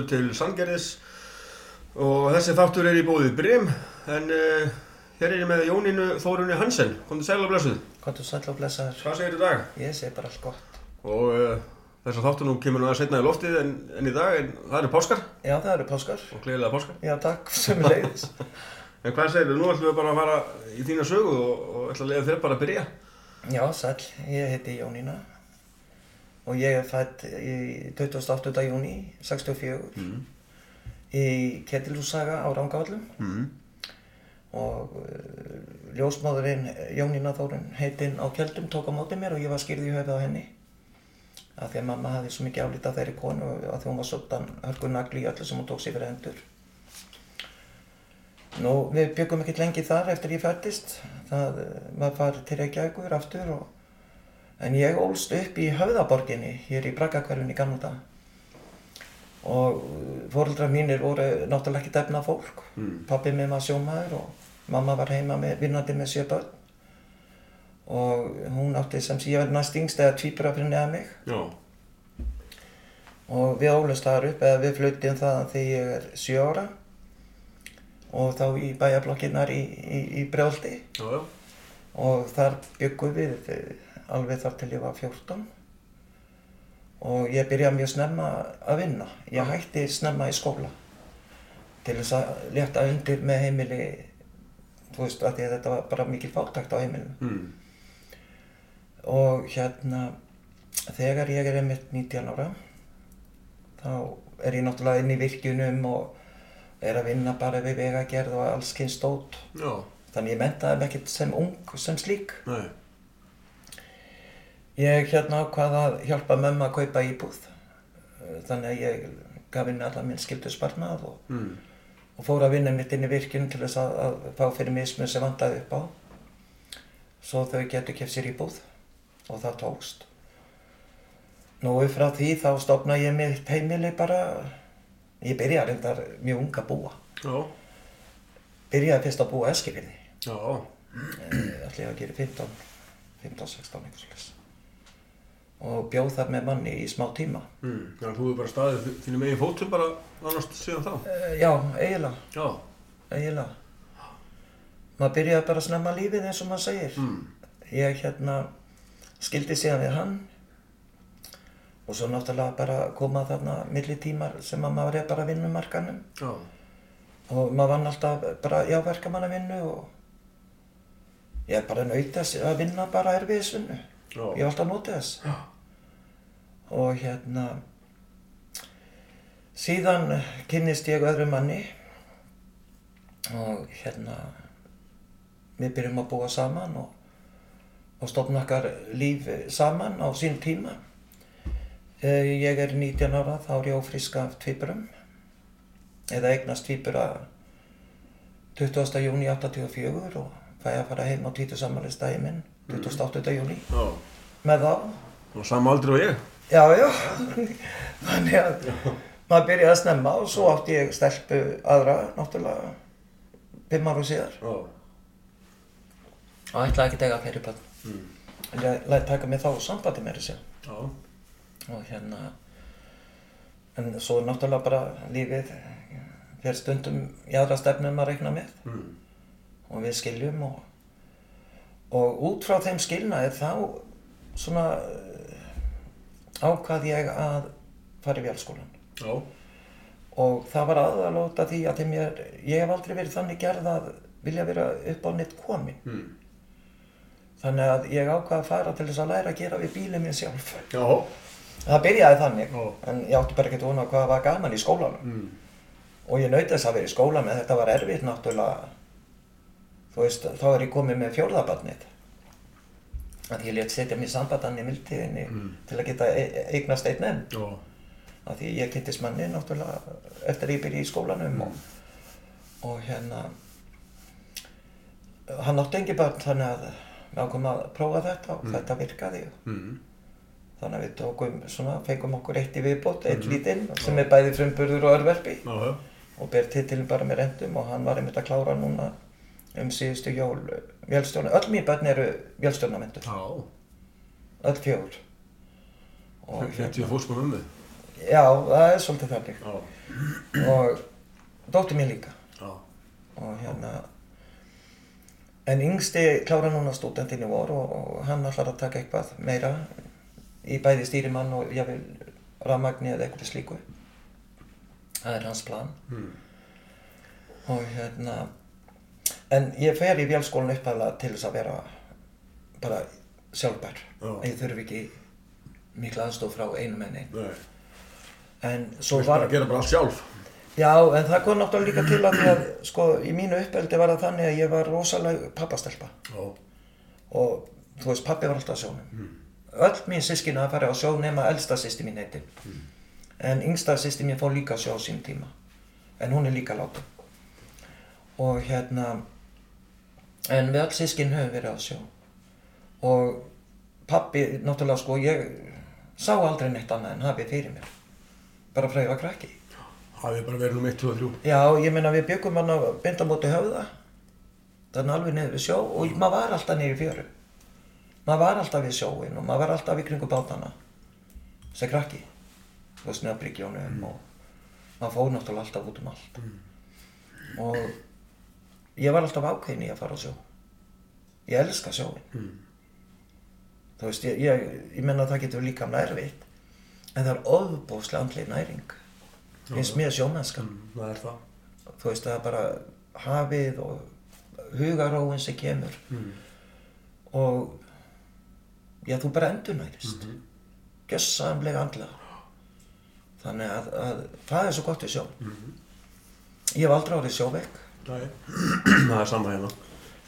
Er mættur til Sandgerðis og þessi þáttur er í bóðið Brim en uh, hér er ég með Jónínu Þórunni Hansen. Þið sæl og blessuð. Þú sæll og blessaður? Hvað segir þú í dag? Ég segi bara allt gott. Og uh, þess að þáttur nú kemur nú að setna í loftið en, en í dag, en það eru páskar Já, það eru páskar. og gleðilega páskar. Já, takk, sem leiðis. En hvað segir þú? Nú ætlum við bara að fara í þína sögu og, og ætla að leiða þér bara að byrja. Já, sæll, ég heiti Jónína og ég er fætt í 28. júni 64 Mm. í Ketilhússaga á Rangavallum Mm. og uh, ljósmáðurinn Jónína Þórun heitinn á Kjeldum tók á móti mér og ég var skýrð í höfuð á henni af því að mamma hafði svo mikið álítið af þeirri konu og að því hún var svolítan hörgur nagli í öllu sem hún tók sér fyrir hendur. Nú, við byggum ekkert lengi þar eftir ég fættist. Það, eh, maður farið til Reykjavíkur aftur og En ég ólst upp í Höfðaborginni, hér í Braggakverfin í gamla dag. Og fóröldrar mínir voru náttúrulega ekki defna fólk. Mm. Pappi minn var sjómaður og mamma var heima með, vinnandi með sjö börn. Og hún átti sem sé ég verið næst yngst eða tvíbura fyrir neða mig. Já. Og við ólust þar upp, eða við fluttum það þegar ég er sjö ára. Og þá í bæjarblokkinnar í, í, í Brjáldi. Já, já. og þar byggum við eh, alveg þar til ég var 14 og ég byrjaði mjög snemma að vinna. Ég hætti snemma í skóla til þess að leta undir með heimili, þú veist, að, að þetta var bara mikil fátakt á heimilinu. Mm. Og hérna, þegar ég er einmitt 19 ára, þá er ég náttúrulega inn í virkjunum og er að vinna bara við vegagerð og alls kynst stót. Já. Þannig ég mentaði mig ekkert sem ung, sem slík. Nei. Ég hérna ákvað að hjálpa mömmu að kaupa íbúð. Þannig að ég gaf henni allar minn skildu sparnað og, Mm. og fór að vinna mitt inn í virkjun til þess að, að fá fyrir mismun sem vandaði upp á. Svo þau getur keft sér íbúð og það tókst. Nú frá því þá stopnaði ég mitt heimili bara, ég byrjaði reyndar mjög ung að búa. Já. Byrjaði fyrst að búa Eskifirði. Ætla ég að gera 15, 15, 16 eitthvað slags. Og bjóð þar með manni í smá tíma. Mm. Að þú hefur bara staðið þínum eigin fótum bara annars síðan þá. Uh, já, eiginlega, Já. eiginlega. Maður byrjaði bara að snemma lífið eins og maður segir. Mm. Ég hérna skildi síðan við hann og svo náttúrulega bara koma þarna milli tímar sem að maður er bara að vinna um markanum Já. og maður vann alltaf bara já verkamannavinnu og ég er bara nautast að vinna bara erfiðisvinnu. Ég hef alltaf notið þess. Já. Og hérna, síðan kynnist ég öðru manni og hérna, við byrjum að búa saman og, og stofna okkar líf saman á sín tíma. Eh, Ég er 19 ára, þá er ég ófríska af tvíburum, eða eignast tvíbura 20. júni 84 og fæ að fara heim á tvítusammalistæði minn, 28. júni, Já. með þá. Og sama aldrei og ég. Já, já, þannig að maður byrjaði að snemma og svo átti ég stelpu aðra, náttúrulega, fimm ára síðar. Já. Og ætlaði ekki að tega fyrir bönn. Mm. En ég læti taka mig þá sambandi með þessu. Og hérna, en svo náttúrulega bara lífið fyrir stundum í aðra stefnum að reikna með. Mm. Og við skiljum og, og út frá þeim skilnaði þá svona eh, ákvað ég að fara í vélskólan. Já. Og það var aðalóta því að þeim ég, hef aldrei verið þannig gerð að vilja vera upp á neitt komin. Mm. Þannig að ég ákvað að fara til þess að læra að gera við bílinn minn sjálf. Já. Það byrjaði þannig, Já. en ég átti bara ekkert vona hvað var gaman í skólanum. Mm. Og ég naut þess að vera í skóla með þetta var erfitt náttúrulega. Veist, þá er ég komið með fjórðabarnið. Að ég létt setja mér sambandan í mildtíðinni Mm. til að geta e e eignast einn enn. Já. Af því ég kynntist manni náttúrulega eftir að ég byrja í skólanum Mm. og, og hérna hann átti engi börn þannig að við ákveðum að prófa þetta og Mm. þetta virkaði Mm. þannig að við tókum svona, fengum okkur eitt í viðbót, eitt Mhm. lítinn sem er bæði frumburður og örverfi já. og ber titilin bara með rendum og hann var einmitt að klára núna um síðustu jól vélstjórna, öll mín börn eru vélstjórnamentur, Já. öll og, hérna, 50 fórspun um þig. já, það er svolítið þannig Já. og dóttir mín líka Já. og hérna en yngsti klára núna stúdentinn í vor og, og hann ætlar að taka eitthvað meira í bæði stýrimann og jáfnvel rafmagni eða eitthvað slíku það er hans plan Mm. og hérna en ég fer í vélskólan upphæðlega til þess að vera bara sjálfbær Já. ég þurfi ekki mikla aðstof frá einum en einn en svo var að gera bara sjálf. Já, en það kom náttúrulega líka til að að sko, í mínu uppeldi var það þannig að ég var rosalega pappastelpa Já. og þú veist, pappi var alltaf á sjónum. Öll mín sískina að fara á sjó nema elsta sýsti mín heitin. En yngsta sýsti mín fór líka sjó á sín tíma. En hún er líka látum. Og hérna, en við öll sískin höfum verið á sjó. Og pappi, náttúrulega sko, ég sá aldrei neitt annað en hafið fyrir mér. Bara frá ég var krakki. Hafið bara verið um 1, 2 og 3. Já, ég meina við byggum hann á bindamóti höfða þannig alveg niður við sjó og maður var alltaf niður í fjöru maður var alltaf við sjóin og maður var alltaf í kringu bátana sem krakki þú veist neða bryggjónum og maður fór náttúrulega alltaf út um allt og ég var alltaf ákveðin í að fara á sjó ég elska sjóin Mm. þú veist, ég, ég, ég menna að það getur líka nærvitt en það er ofbóðslega andli næring finnst mér sjómennska Mm. Þú veist það er bara hafið og hugaróin sem kemur Mm. og já þú bara endurnærist Mhm. gjössamlega andlega þannig að, að það er svo gott við sjó Mhm. ég hef aldrei orðið sjóveik Nei. Það er sama hérna.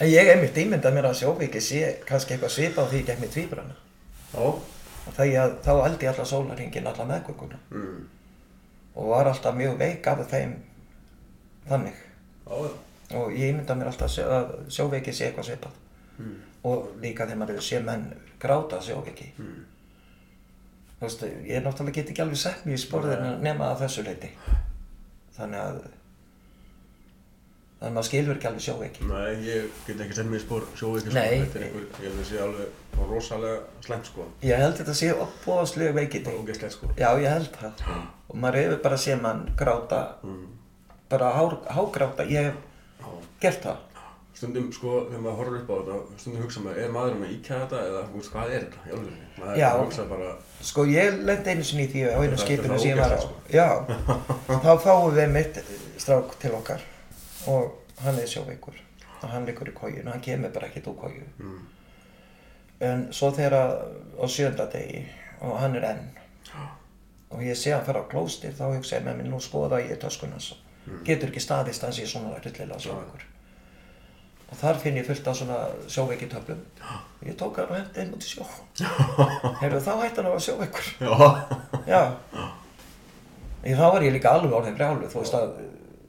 en ég er mitt ímyndað mér að sjóveiki sé kannski eitthvað svipa á því ég gekk með tvíbrana að þá eldi ég alla sólarhingin alla meðgönguna. Mm. og var alltaf mjög veik af þeim þannig. Já, og ég ímynda mér alltaf að sjóveiki sé eitthvað svipað. Mm. og líka þegar maður sé menn gráta sjóveiki Mm. þú veist, ég náttúrulega get ekki alveg sett mér í sporðinu nema að þessu leiti þannig að þannig að maður skilur ekki alveg sjóveiki Nei, ég get ekki sett mér spór sjóveiki sko. Þetta er einhver, ég held að sé alveg rosalega slæmt sko. ég held þetta sé opbóðslega ógeðslegt sko. já, ég held það og maður hefur bara sé mann gráta Mm. bara há, hágráta, ég hef Já. gert það Stundum sko, þegar maður horfir upp á þetta, stundum hugsa maður, er maður með íkja þetta eða veist, hvað er þetta? í alvörunni? Maður Já. hugsa bara, sko ég lendi einu sinni í því á einu er skipinu það sem ég var á sko. já, þá fáum við mitt strák til okkar og hann er sjóveikur. Og hann liggur í kójun og hann kemur bara ekkert úr kóju mm. en svo þegar á sjönda degi og hann er enn. Og ég sé hann fara á klóstir þá hugsa ég með mér nú skoða ég töskunans getur ekki staðist að sé svona rillilega sjóveikur. Og þar finn ég fullt af svona sjóveiki töflum og ég tók hann og hendi inn út í sjó. Heyrðu þá hætti hann að vera sjóveikur. Já. já. Þá var ég líka alveg orðin brjálu þú veist að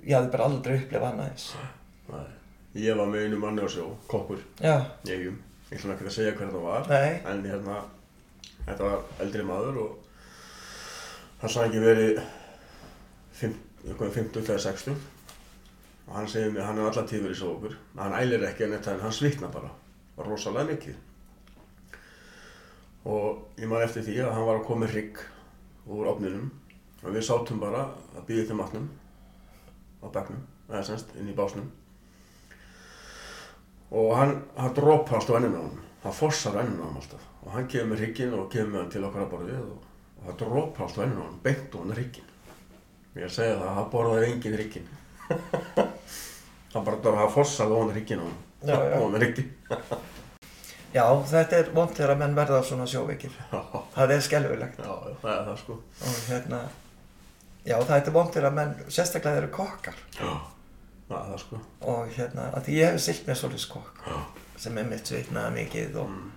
ég hafði bara aldrei upplifað annað eins Nei. Ég var með einu manni á sjó, kokkur, ég Ég ætlum ekki að segja hver það var. Nei. En hérna, þetta var eldri maður og hann sagði ekki verið fimm- eitthvað 50 eða 60 og hann segir mér, hann er tíð verið svo okkur hann ælir ekki en þetta en hann svikna bara rosalega mikið og ég man eftir því að hann var að koma með hrygg úr ofninum og við sátum bara að býða til matnum á bekknum, eða semst inn í básnum. Og hann, hann dropar alltaf ennina á hann hann fossar ennina á hann alltaf. Og hann kemur með hrygginn og kemur með hann til okkar að borðið og, og hann dropar alltaf ennina á hann beint og hann hrygginn. Ég segja það, hann borðaði engin hrygginn. Hann bara hann fossaði á hann á já. og hann hrygginn. Já, þetta er þegar menn verða svona sjóveikir. Það er skelfilegt. Já, já, það er það sko. Og hérna já, það er vond þegar menn sérstaklega eru kokkar. Já, það sko. Og hérna, að ég hef silt með svolítið kokk sem er mitt svitnaði mikið og, mm,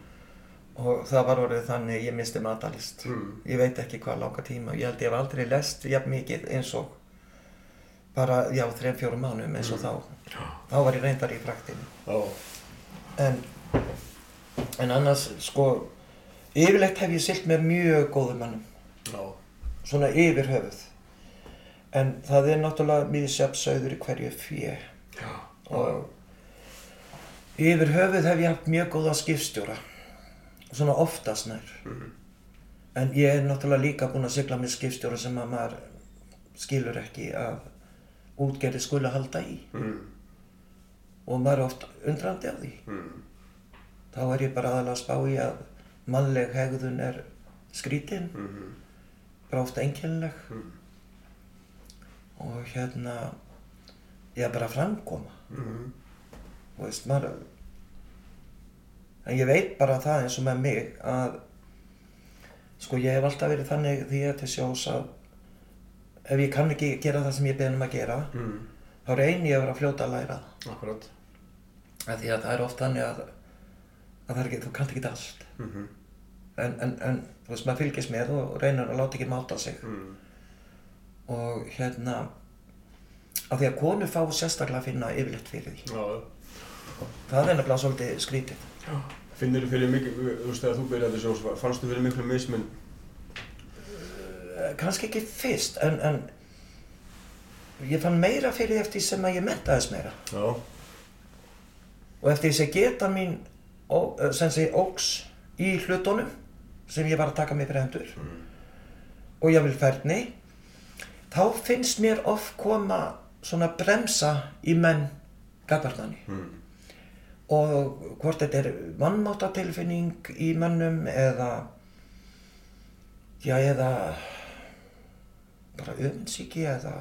og það var orðið þannig ég misti matalist mm, ég veit ekki hvað langa tíma ég held ég hef aldrei lest jafn mikið eins og bara, já, þreim, fjórum mánum eins og þá. Já, þá var ég reyndar í praktinu já, en, en annars sko yfirleitt hef ég silt með mjög góðum mannum já, svona yfir höfuð en það er náttúrulega mísjafn sögður í hverju fjö og yfir höfuð hef ég haft mjög góða skipstjóra svona oftast nær Mhm. En ég er náttúrulega líka búinn að sigla með skipstjóra sem að maður skilur ekki að útgerði skuli halda í. Mm. Og maður er oft undrandi á því. Mm. Þá er ég bara aðalega að spá í að mannleg hegðun er skrítin, Mm. bara ofta einkennileg. Og hérna, ég bara að framkoma. Mm. Þú veist, maður... En ég veit bara það eins og með mig að sko ég hef alltaf verið þannig því að til sjós að ef ég kann ekki gera það sem ég beðin um að gera Mm. þá reyni ég að vera fljóta að læra. Akkurat. Af Því að það er oft þannig að, að ekki, þú kannt ekki allt. Mm. En, en, en þú veist, maður fylgist með og reynir að láta ekki máta sig. Mm. Og hérna, af því að konur fá sérstaklega að finna yfirleitt fyrir því. Já. Það er nefnilega svolítið skrítið. Finnir þú fyrir mikið, þú veist þegar þú byrjaði sjós, fannst þú fyrir miklu mismun? Eh, kannski ekki fyrst, en, en ég fann meira fyrir eftir sem að ég mentaðist meira. Já. Og eftir þess að geta mín, ó, eh, sem sé, óks í hlutunum sem ég var að taka mig fyrir hendur Mm. og ég vil færni, þá finnst mér oft koma svona bremsa í menn gagvartmanni. Mm. Og hvort þetta er vannmáttatilfinning í mönnum eða, já, eða bara öfundsíki eða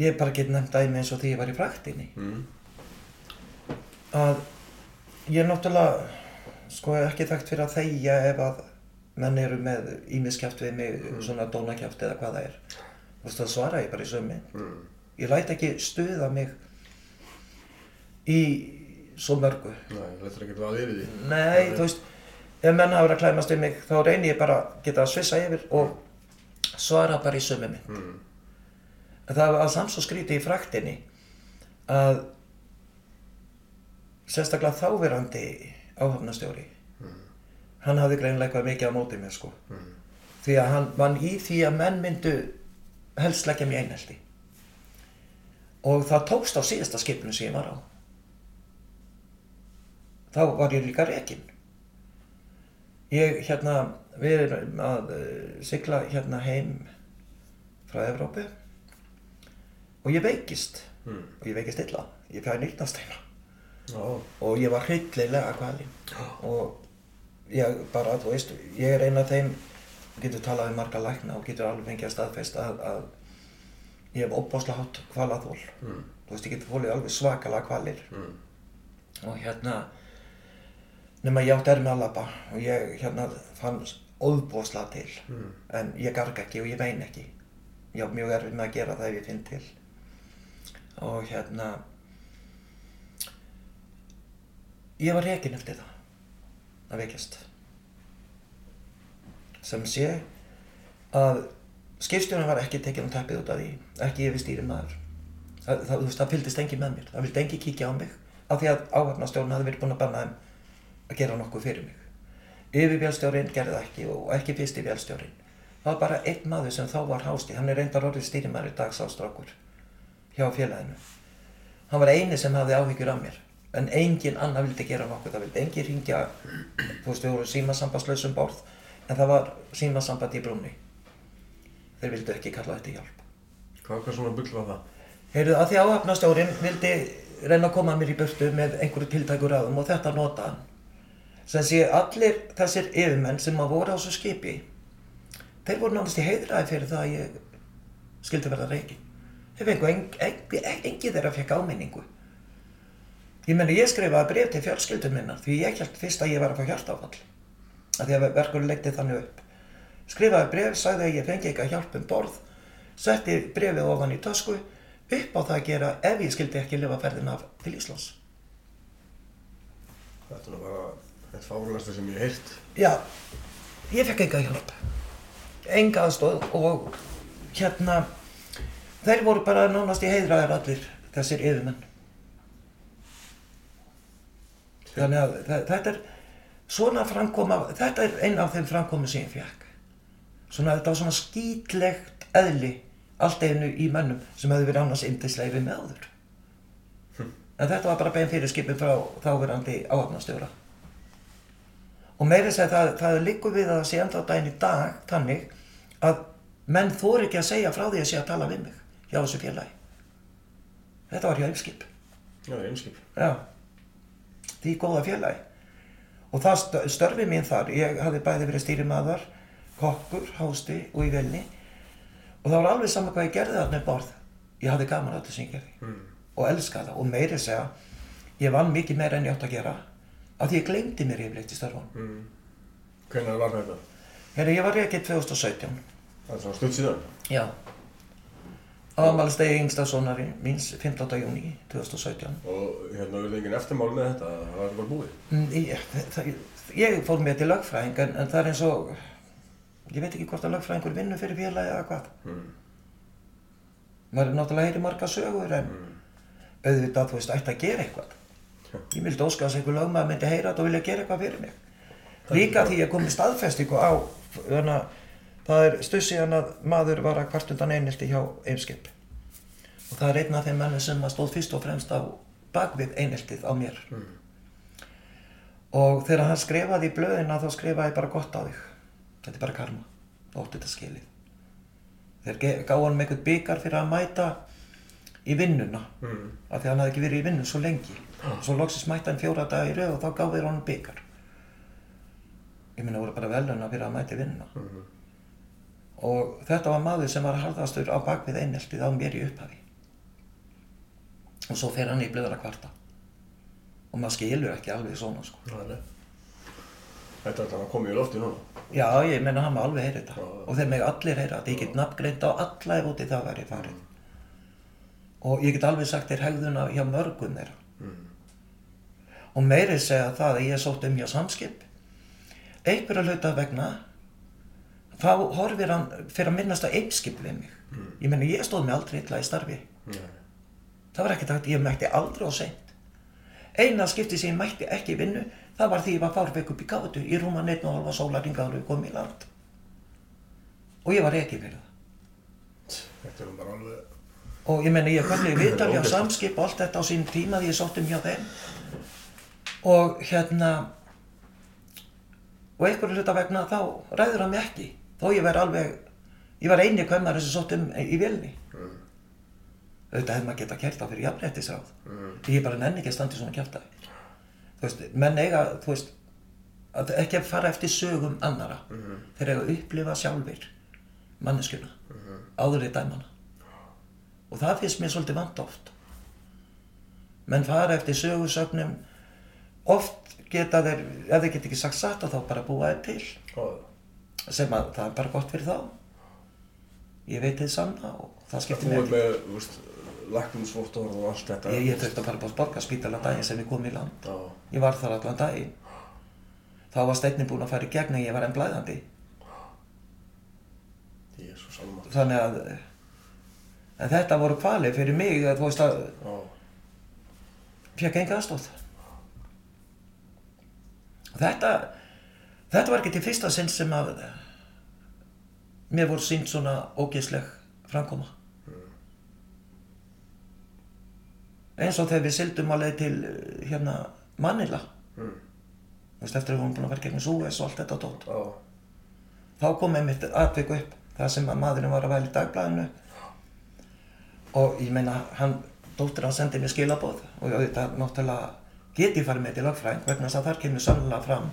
ég bara get nefnt dæmi eins og því ég var í fræktinni Mm. að ég er náttúrulega sko ekki þekkt fyrir að þegja ef að menn eru með ímiskjaft við mig, svona dónakjaft eða hvað það er þú veist það svara ég bara í sömi Mm. ég læt ekki stuða mig í svo mörgu Nei, þetta er ekki að yfir því. Nei, þú veist, ef menn hafa verið að klæmast við mig, þá reyni ég bara að geta að svissa yfir og svara bara í sömu mynd. Mm. Það var samt svo skrítið í fraktinni að sérstaklega þáverandi áhafnastjóri, hann hafði greinlega eitthvað mikið á móti mér sko. Mm. Því að hann vann í því að menn myndu helst leggja mér einhelti. Og það tókst á síðasta skipinu sem ég var á. Þá var ég líka rekinn. Ég hérna, við erum að uh, sigla hérna heim frá Evrópu og ég veikist. Mm. Og ég veikist illa. Ég fæði nýrnasteina. Já. Og ég var hryllilega kvalinn. Og ég bara, þú veist, ég er einn af þeim, getur talað við marga lækna og getur alveg fengið að staðfesta að, að ég hef óbáslega hátt kvalaþól. Mm. Þú veist, ég getur fólið alveg svakalega kvalir. Mm. Og hérna, nema ég átti ermi að labba og ég hérna fann óbáslega til. Mm. En ég garga ekki og ég vein ekki. Ég á mjög erfið með að gera það ef ég finn til. Og hérna, ég var rekin eftir það, að veikjast. Sem sé að skipstjónan var ekki tekinn á teppið út af því, ekki yfir stýri maður. Það, það, það fylgdist engi með mér, það vildi engi kíkja á mig, af því að áhafnastjórn hafði verið búinn að banna þeim að gera nokkuð fyrir mig. Yfirvélstjórinn gerði það ekki og ekki fyrsti vélstjórinn. Það var bara einn maður sem þá var hásti, hann er reyndar orðið stýrimæri dagsástrákur hjá félaginu. Hann var eini sem hafði áhyggjur af mér, en engin annar vildi gera nokkuð, það vildi engin ringja, þú veist, við vorum símasambanslausum borð, en það var símasamband í brúnni. Þeir vildu ekki kalla þetta hjálp. Hvað, hvað svona bull var það? Heyrðu, að því áhafnastjórinn vildi reyna að koma mér í burtu með einhverju tiltækur ráðum og þetta nota hann. Sem sé allir þessir yfirmenn sem að voru á þessu skipi, þeir voru náttúrulega í heiðraði fyrir það að ég skildi verða reikin. Þeir fengu engi, engi, engi þeirra fekk áminningu. Ég meni, ég skrifaði bref til fjölskyldum minnar því ég held fyrst að ég var að fá hjartáfall. Að því að verkur leikti þannig upp. Skrifaði bref, sagði að ég fengi ekki að hjálpa um borð, setti brefið ofan í tösku, upp á það að gera ef ég skildi ekki lifa ferðin af til Íslands. Þetta er nú bara eitt fárunasta sem ég heyrt. Já, ég fekk enga hjálp. Enga aðstóð og hérna, þeir voru bara nánast í heiðraðar allir þessir yfirmenn. Þannig að þe- þetta er svona framkoma, þetta er einn af þeim framkomi sem ég fekk. Svona, þetta var svona skítlegt eðli allt einu í mennum sem hefði verið annars yndislega með áður. En þetta var bara bein fyrir skipin frá þáverandi áhafnastjóra. og meiri segja það, það liggur við að það sé enda daginn í dag þannig að menn þóri ekki að segja frá því að sé að tala við mig hjá þessu félagi þetta var hjá Eimskip Já, einskip. já því góða félagi og það stö- störfi mín þar ég hafði bæði verið stýrimaður kokkur, hásti og í velni og það var alveg saman hvað ég gerði þarna um borð ég hafði gaman að þetta sem ég gerði Mm. og elskaði það og meiri segja ég vann mikið meira en ég átt að gera af því ég glemdi mér yfirleitt í störfunum Mm. Hvernig var þetta? Herri, ég var reikið 2017 Það er svona stutt síðan. já ámælstegi yngstasonar míns 15. júni 2017 Og hérna verður engin eftirmál með þetta, það var bara búið. Mm, ég, ég fór mér til lögfræðing en, en það er eins og ég veit ekki hvort að lögfræðingur vinnur fyrir félagi eða hvað Mm. maður er náttúrulega heyri marga sögur en auðvitað þú veist ætti að gera eitthvað ég vildi óska þess að einhver lögmaður myndi heyra þetta og vilja gera eitthvað fyrir mig líka því ég kom í staðfestingu á að það er stuð síðan að maður var að kvart undan einelti hjá Eimskip. Og það er einn af þeim menni sem að stóð fyrst og fremst á bakvið eineltið á mér. Og þegar hann skrifaði í blöðina þá skrifaði bara gott á þig. Þetta er bara karma, ótt þetta skilið. Þeir gáðu hann með eitthvað byggar fyrir að mæta í vinnuna. Mm. af því að hann hafði ekki verið í vinnu svo lengi. Svo loksist mætti hann fjóra rauð og þá gáði honum byggar ég minna voru bara veluna fyrir að mæta í vinnuna. Mhm. Og þetta var maður sem var harðastur á bakvið eineltið á mér í upphafi. Og svo fer hann í blöðara kvarta og maður skilur ekki alveg svona sko. Er Þetta er að koma í lofti núna. já ég menna hann má alveg heyra þetta. Já. og þeir meg allir heyra þetta. Ég get nafngreint á alla ef úti það væri farið. Og ég get alveg sagt þér hegðuna hjá mörgum þeirra. Mm. og meiri segja það að ég sótt um hjá samskip. Einhverja hluta vegna þá horfir hann fyrir að minnast að eimskip við mig. Ég menna ég stóð mig aldrei illa í starfi. Nei. það var ekkert hægt, ég mætti aldrei á seint. Eina skipti sem ég mætti ekki vinnu það var því ég var fárveik upp í gátu í rúma neitt og halva sólaringa áður en við komum í land. Og ég var ekki fyrir það. Og ég menna ég kom í viðtal hjá Ógeðslegt. samskip og allt þetta á sín tíma því ég sótt um hjá þeim. Og hérna og einhverju hluta vegna þá ræður hann ekki þó ég var alveg ég var eini kvemmari sem sótt um í vilni Mm. auðvitað hefði maður geta kert á fyrir jafnréttisráð. Mm. ég bara nenni ekki að standa í svona kjaftaði. Þú veist, menn eiga þú veist, að ekki að fara eftir sögum annara Mhm. þeir eiga að upplifa sjálfir manneskjuna. Áður í dæmana og það finnst mér svolítið vant oft. Menn fara eftir sögursögnum oft geta þeir ef þeir geta ekki sagt satt og þá bara búa þeir til. Já. Sem að það er bara gott fyrir þá ég veit þið sanna og það skiptir Þú mér er ekki með, þú lækningsvottorð og allt þetta. ég, ég þurfti að fara bara á borgarspítala daginn sem ég kom í land Já. Ég var þar allan daginn. Þá var steinni búinn að fara í gegn en ég var enn blæðandi. Jésús almaður. Þannig að, en þetta voru kvalir fyrir mig þú veist að fekk enga aðstóð. Þetta, þetta var ekki til fyrsta sinn sem að mér voru sínt svona ógeðsleg framkoma. Eins og þegar við sildum að leið til hérna Manila. Mm. Þú veist, eftir að við vorum búin að fara gegn Súes og allt þetta tótt. Já. þá kom einmitt atvik upp það sem að maðurinn var að væla í dagblæðinu og ég meina hann dóttir hann sendi mér skilaboð og ég auðvitað náttúrulega get ég farið með til lögfræðing vegna þess að þar kemur sannlega fram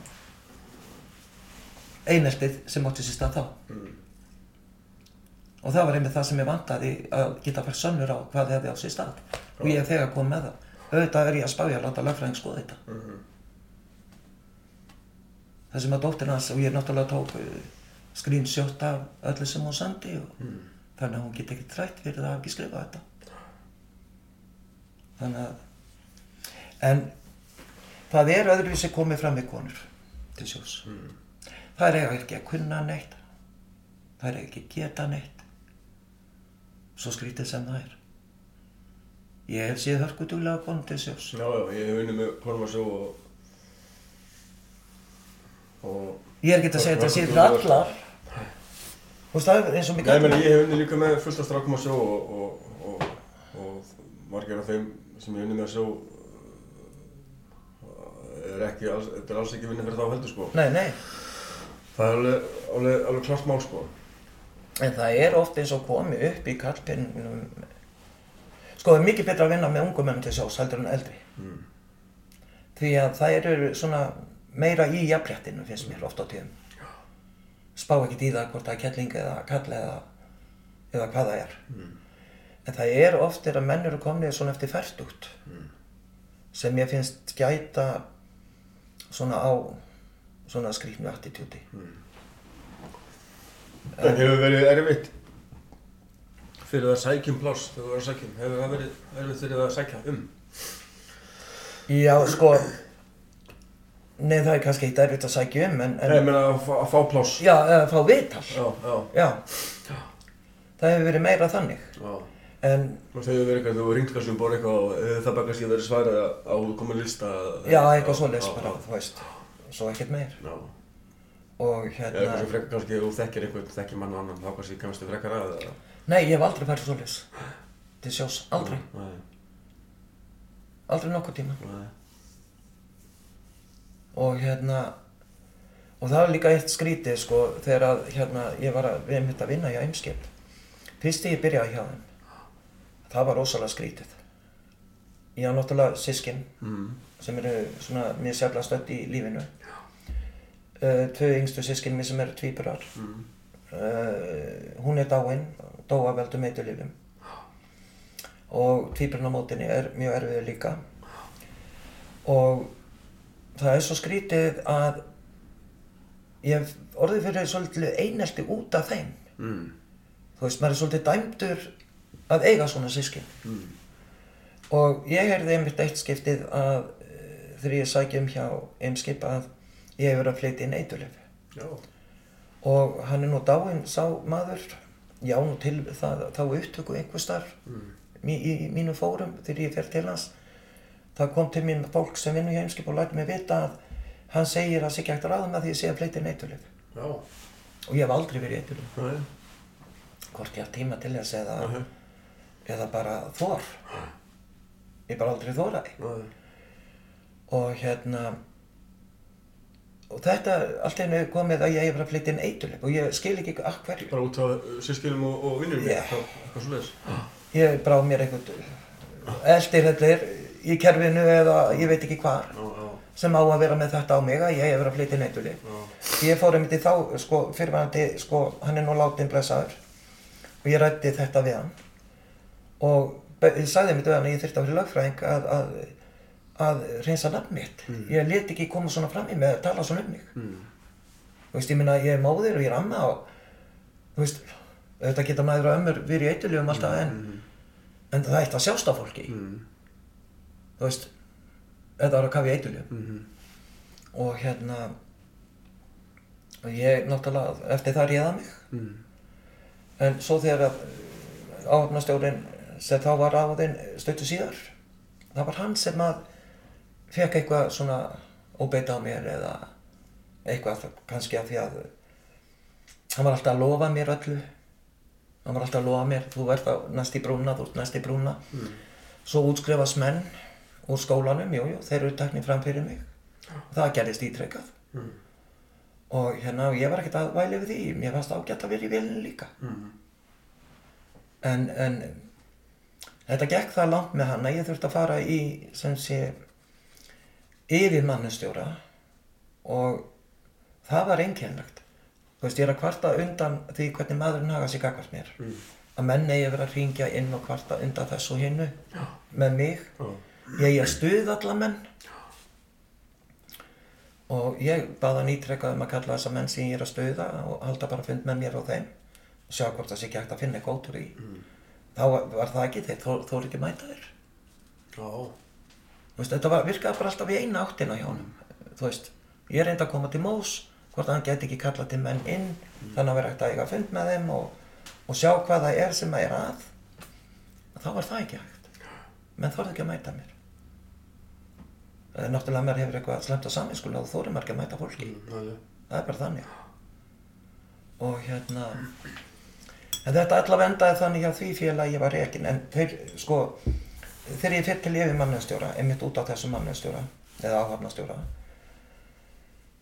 eineltið sem átti sér stað þá Mm. og það var einmitt það sem ég vantaði að geta fært sönnur á hvað hefði á sér stað og ég hef þegar kom með það auðvitað er ég að spája að láta lögfræðing skoða þetta Mhm. það sem að dóttir hans og ég náttúrulega tók uh, screenshot af öllu sem hún sendi og Mm. þannig að hún get ekki trætt fyrir það að ekki skrifað þetta þannig að en það er öðruvísi komið fram með konur til sjós Mm. Það er ekki að kunna neitt. Það er ekki að geta neitt. Svo skrítið sem það er. Ég hef séð hörkuduglega konur til sjós. Já, já, ég hef unnið með Pormasjó og... og... ég er ekki að segja þetta fyrir allar þú veist það er eins og mig Nei, meni, ég hef unnið líka með fullt af strákum að sjó og, og, og, margir af þeim sem ég hef unnið með að sjó uh, er ekki, alls, þetta er alls ekki vinna fyrir þá heldur sko. nei, nei. Það er alveg, alveg, alveg klart mál sko. En það er oft eins og komið upp í kallpinnum. Sko, það er mikið betra að vinna með ungum mönnum til sjós heldur en eldri. Mm. Því að það eru svona meira í jafnréttinu finnst mér oft á tíðum. Spá ekkert í það hvort það er kettling eða kall eða, eða hvað það er. Mm. En það er oft þegar menn eru komnið svona eftir færtugt Mm. sem ég finnst gæta svona á svona skrýtnu attitúti. En hefur verið erfitt fyrir það að sækja um pláss þegar þú er að sækja um? Hefur það verið erfitt fyrir það að sækja um? Já, sko, nei það er kannski eitt erfitt að sækja um en, Nei, en ég meina að, að fá pláss. já, eða fá viðtal. Já, já, Já, það hefur verið meira þannig. já. En veist, hefur verið eitthvað, þú ringt kannski um borð eitthvað og hefur það bara kannski verið svarað á komin lista? já, eitthvað svoleiðis já, bara, þú veist, svo ekkert meir. Já. Og Eða hérna, frekar kannski, ef þú þekkir einhvern, þekkir mann og annan, þá kannski kemstu frekar að eða? nei, ég hef aldrei farið svoleiðis. Til sjós, aldrei, Nei, aldrei nokkuð tíma. nei. Og hérna, og það var líka eitt skrítið, sko, þegar að, hérna, ég var að, við hefum hitt að vinna hjá Eimskip. Fyrst þegar ég byrjaði hjá þeim, það var rosalega skrítið. Ég á náttúrulega sískinn Mm. sem eru svona mér sérlega stödd í lífinu. Uh, tvö yngstu sískinn mér sem eru tvíburar. Mm. Uh, hún er dáin, dó af veldum eitulífum. Og tvíbrunamótinni er mjög erfiður líka. Og það er svo skrítið að ég orðið fyrir svolítið einelti út af þeim. Mm. Þú veist, maður er svolítið dæmdur að eiga svona sískinn. Mm. Og ég heyrði einmitt eitt skiptið að uh, þegar ég sækja um hjá Eimskip að ég hefur að flytja inn eitulif. Já. Og hann er nú dáinn, sá maður, já nú til það, þá upptöku einhver starf Mm. í, í mínu fórum þegar ég fer til hans. Það kom til mín fólk sem vinnur hjá Eimskip og læti mig vita að hann segir að sé ekki hægt að því ég sé að flytja inn eitulif. Já. Og ég hef aldrei verið í eitulif, Nei. hvort ég haf tíma til þess eða, Nei. eða bara þor. Ég bara aldrei þóraði. Og hérna og þetta allt einu komið að ég hefur að flytja inn eitulip og ég skil ekki að hverju Bara út af sískinum og, og vinnum Já. eitthvað svo leiðis. ég bráð mér eitthvað eldirhellir í kerfinu eða ég veit ekki hvar Já, já, sem á að vera með þetta á mig að ég hefur að flytja inn eitulip já. ég fór einmitt í þá sko fyrirvændi sko hann er nú látin blessaður og ég rætti þetta við hann og ég sagði við hann að ég þyrfti að vera lögfræðing að, að, að reynsa nafn mitt ég let ekki koma svona fram í mig að tala svona um mig Mm. Þú veist, ég minna, ég er móðir og ég er amma og, þú veist, þetta geta maður og ömmur verið í eitulífum alltaf en, en það ætti að sjást á fólki, Mm. þú veist, þetta var að kafa í eitulífum. Mm. Og hérna, og ég náttúrulega, eftir það réða mig, Mm. en svo þegar að áhafnastjórin sem þá var áðin stöttu síðar, það var hann sem að fekk eitthvað svona óbeita á mér eða eitthvað kannski af því að hann var alltaf að lofa mér öllu. Hann var alltaf að lofa mér þú ert á næst í brúna, þú ert næst í brúna. Mm. svo útskrifast menn úr skólanum, jú, jú, þeir eru teknir fram fyrir mig. Það gerðist ítrekkað Mm. og hérna, ég var ekkert að væli við því mér fannst ágætt að vera í vélinu líka. Mm. en, en þetta gekk það langt með hann að ég þurfti að fara í sem sé yfir mannustjóra og það var einkennlegt þú veist ég er að kvarta undan því hvernig maðurinn haga sig gagvart mér. Mm. að menn eigi að vera að ringja inn og kvarta undan þessu hinnu með mig. Já. ég eigi að stuða alla menn. Og ég baða nýtrekað um að kalla þessa menn sem ég er að stuða og halda bara fund með mér og þeim og sjá hvort það sé ekki hægt að finna úr í þá var, það ekki þeir, þó er ekki mæta þér? Já. Veist, þetta var, virkaði bara alltaf í eina áttina hjá honum. Þú veist, ég reyndi að koma til Mós hvort hann geti ekki kallað til menn inn þannig að vera hægt að eiga fund með þeim og, og sjá hvað það er sem að er að. Þá var það ekki hægt. Menn þorði ekki að mæta mér. Eh, náttúrulega mér hefur eitthvað slemt á saminskóla og þóri maður ekki að mæta fólki. Nei. það er bara þannig. Og hérna en þetta allavega endaði þannig að því félagi ég var rekin en þeir sko þegar ég fyrir til yfir mannustjóra einmitt út á þessum mannustjóra eða áhafnastjóra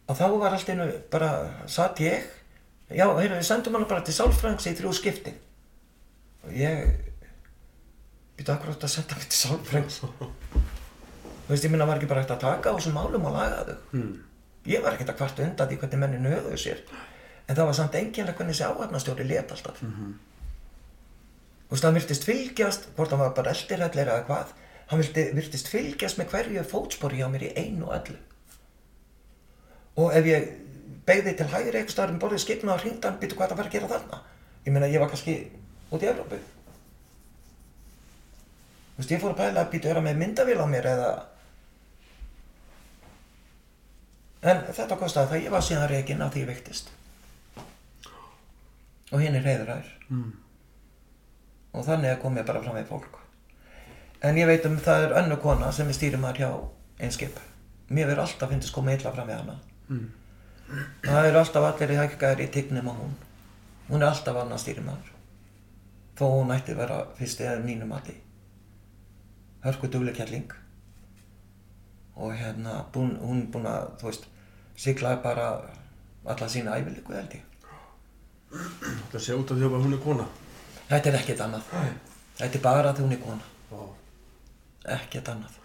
og þá var allt einu bara, satt ég já, heyrðu, við sendum hana bara til Sálfrængs í þrjú skipti. Og ég býta akkurat að senda mig til Sálfrængs þú veist, ég minna var ekki bara hægt að taka á þessum málum og laga þau? Mm. ég var ekkert að kvarta undan því hvernig mennin höfðu sér. En það var samt enginlega hvernig þessi áhafnastjóri let alltaf Mhm. þú veist, hann virtist fylgjast hvort hann var bara eldirællir eða hvað hann virtist fylgjast með hverju fótspori hjá mér í einu og öllu. Og ef ég beigði til hægri eitthvað staðar um borðið skipna og hringd hann býtu hvað það var að gera þarna? Ég meina ég var kannski út í Evrópu. Þú veist ég fór að pæla að býtu vera með myndavél á mér eða? En þetta kostiði það ég var síðan reygin af því ég veiktist. Og hinn er reyðuræður Mm. Og þannig að kom ég bara fram með fólk. En ég veit um það er önnu kona sem er stýrimar hjá einskip mér verður alltaf finnst koma illa fram með hana. Mm. það eru alltaf allir í hækkaðir í tignum á hún. Hún er alltaf annar stýrimar þó hún ætti að vera fyrst eða mínu mati. Hörku dugleg kelling og hérna búin, hún er búin að þú veist sigla bara alla sína æfiliku held ég. Það sé út af því að hún er kona. Þetta er ekkert annað þetta er bara því hún er kona Já. ekkert annað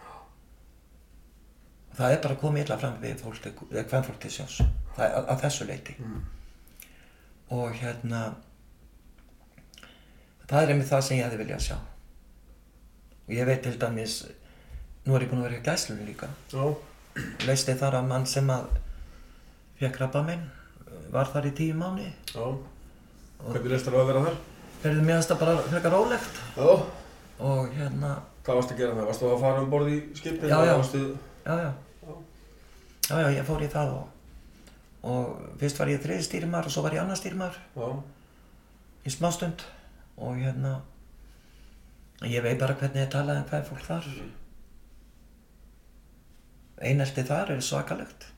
það er bara komið illa fram við hvern fólk til sjós það er að, þessu leiti Mm. og hérna það er einmitt það sem ég hefði viljað sjá og ég veit til dæmis nú er ég búinn að vera í gæslunni líka Já. leisti þar að mann sem að fekk krabba minn var þar í tíu mánu Já. Hvernig leist á að vera þar? Verður mér það bara frekar rólegt Já. og hérna Hvað varstu að gera það? Varstu að fara um borð í skipin? Já, já. Varstu... já, já. Já, já, ég fór í það og, og fyrst var ég þriði stýrimar og svo var ég annar stýrimar Já. í smástund og hérna, ég veit bara hvernig ég talaði um hvað er fólk þar. Einelti þar er svakalegt.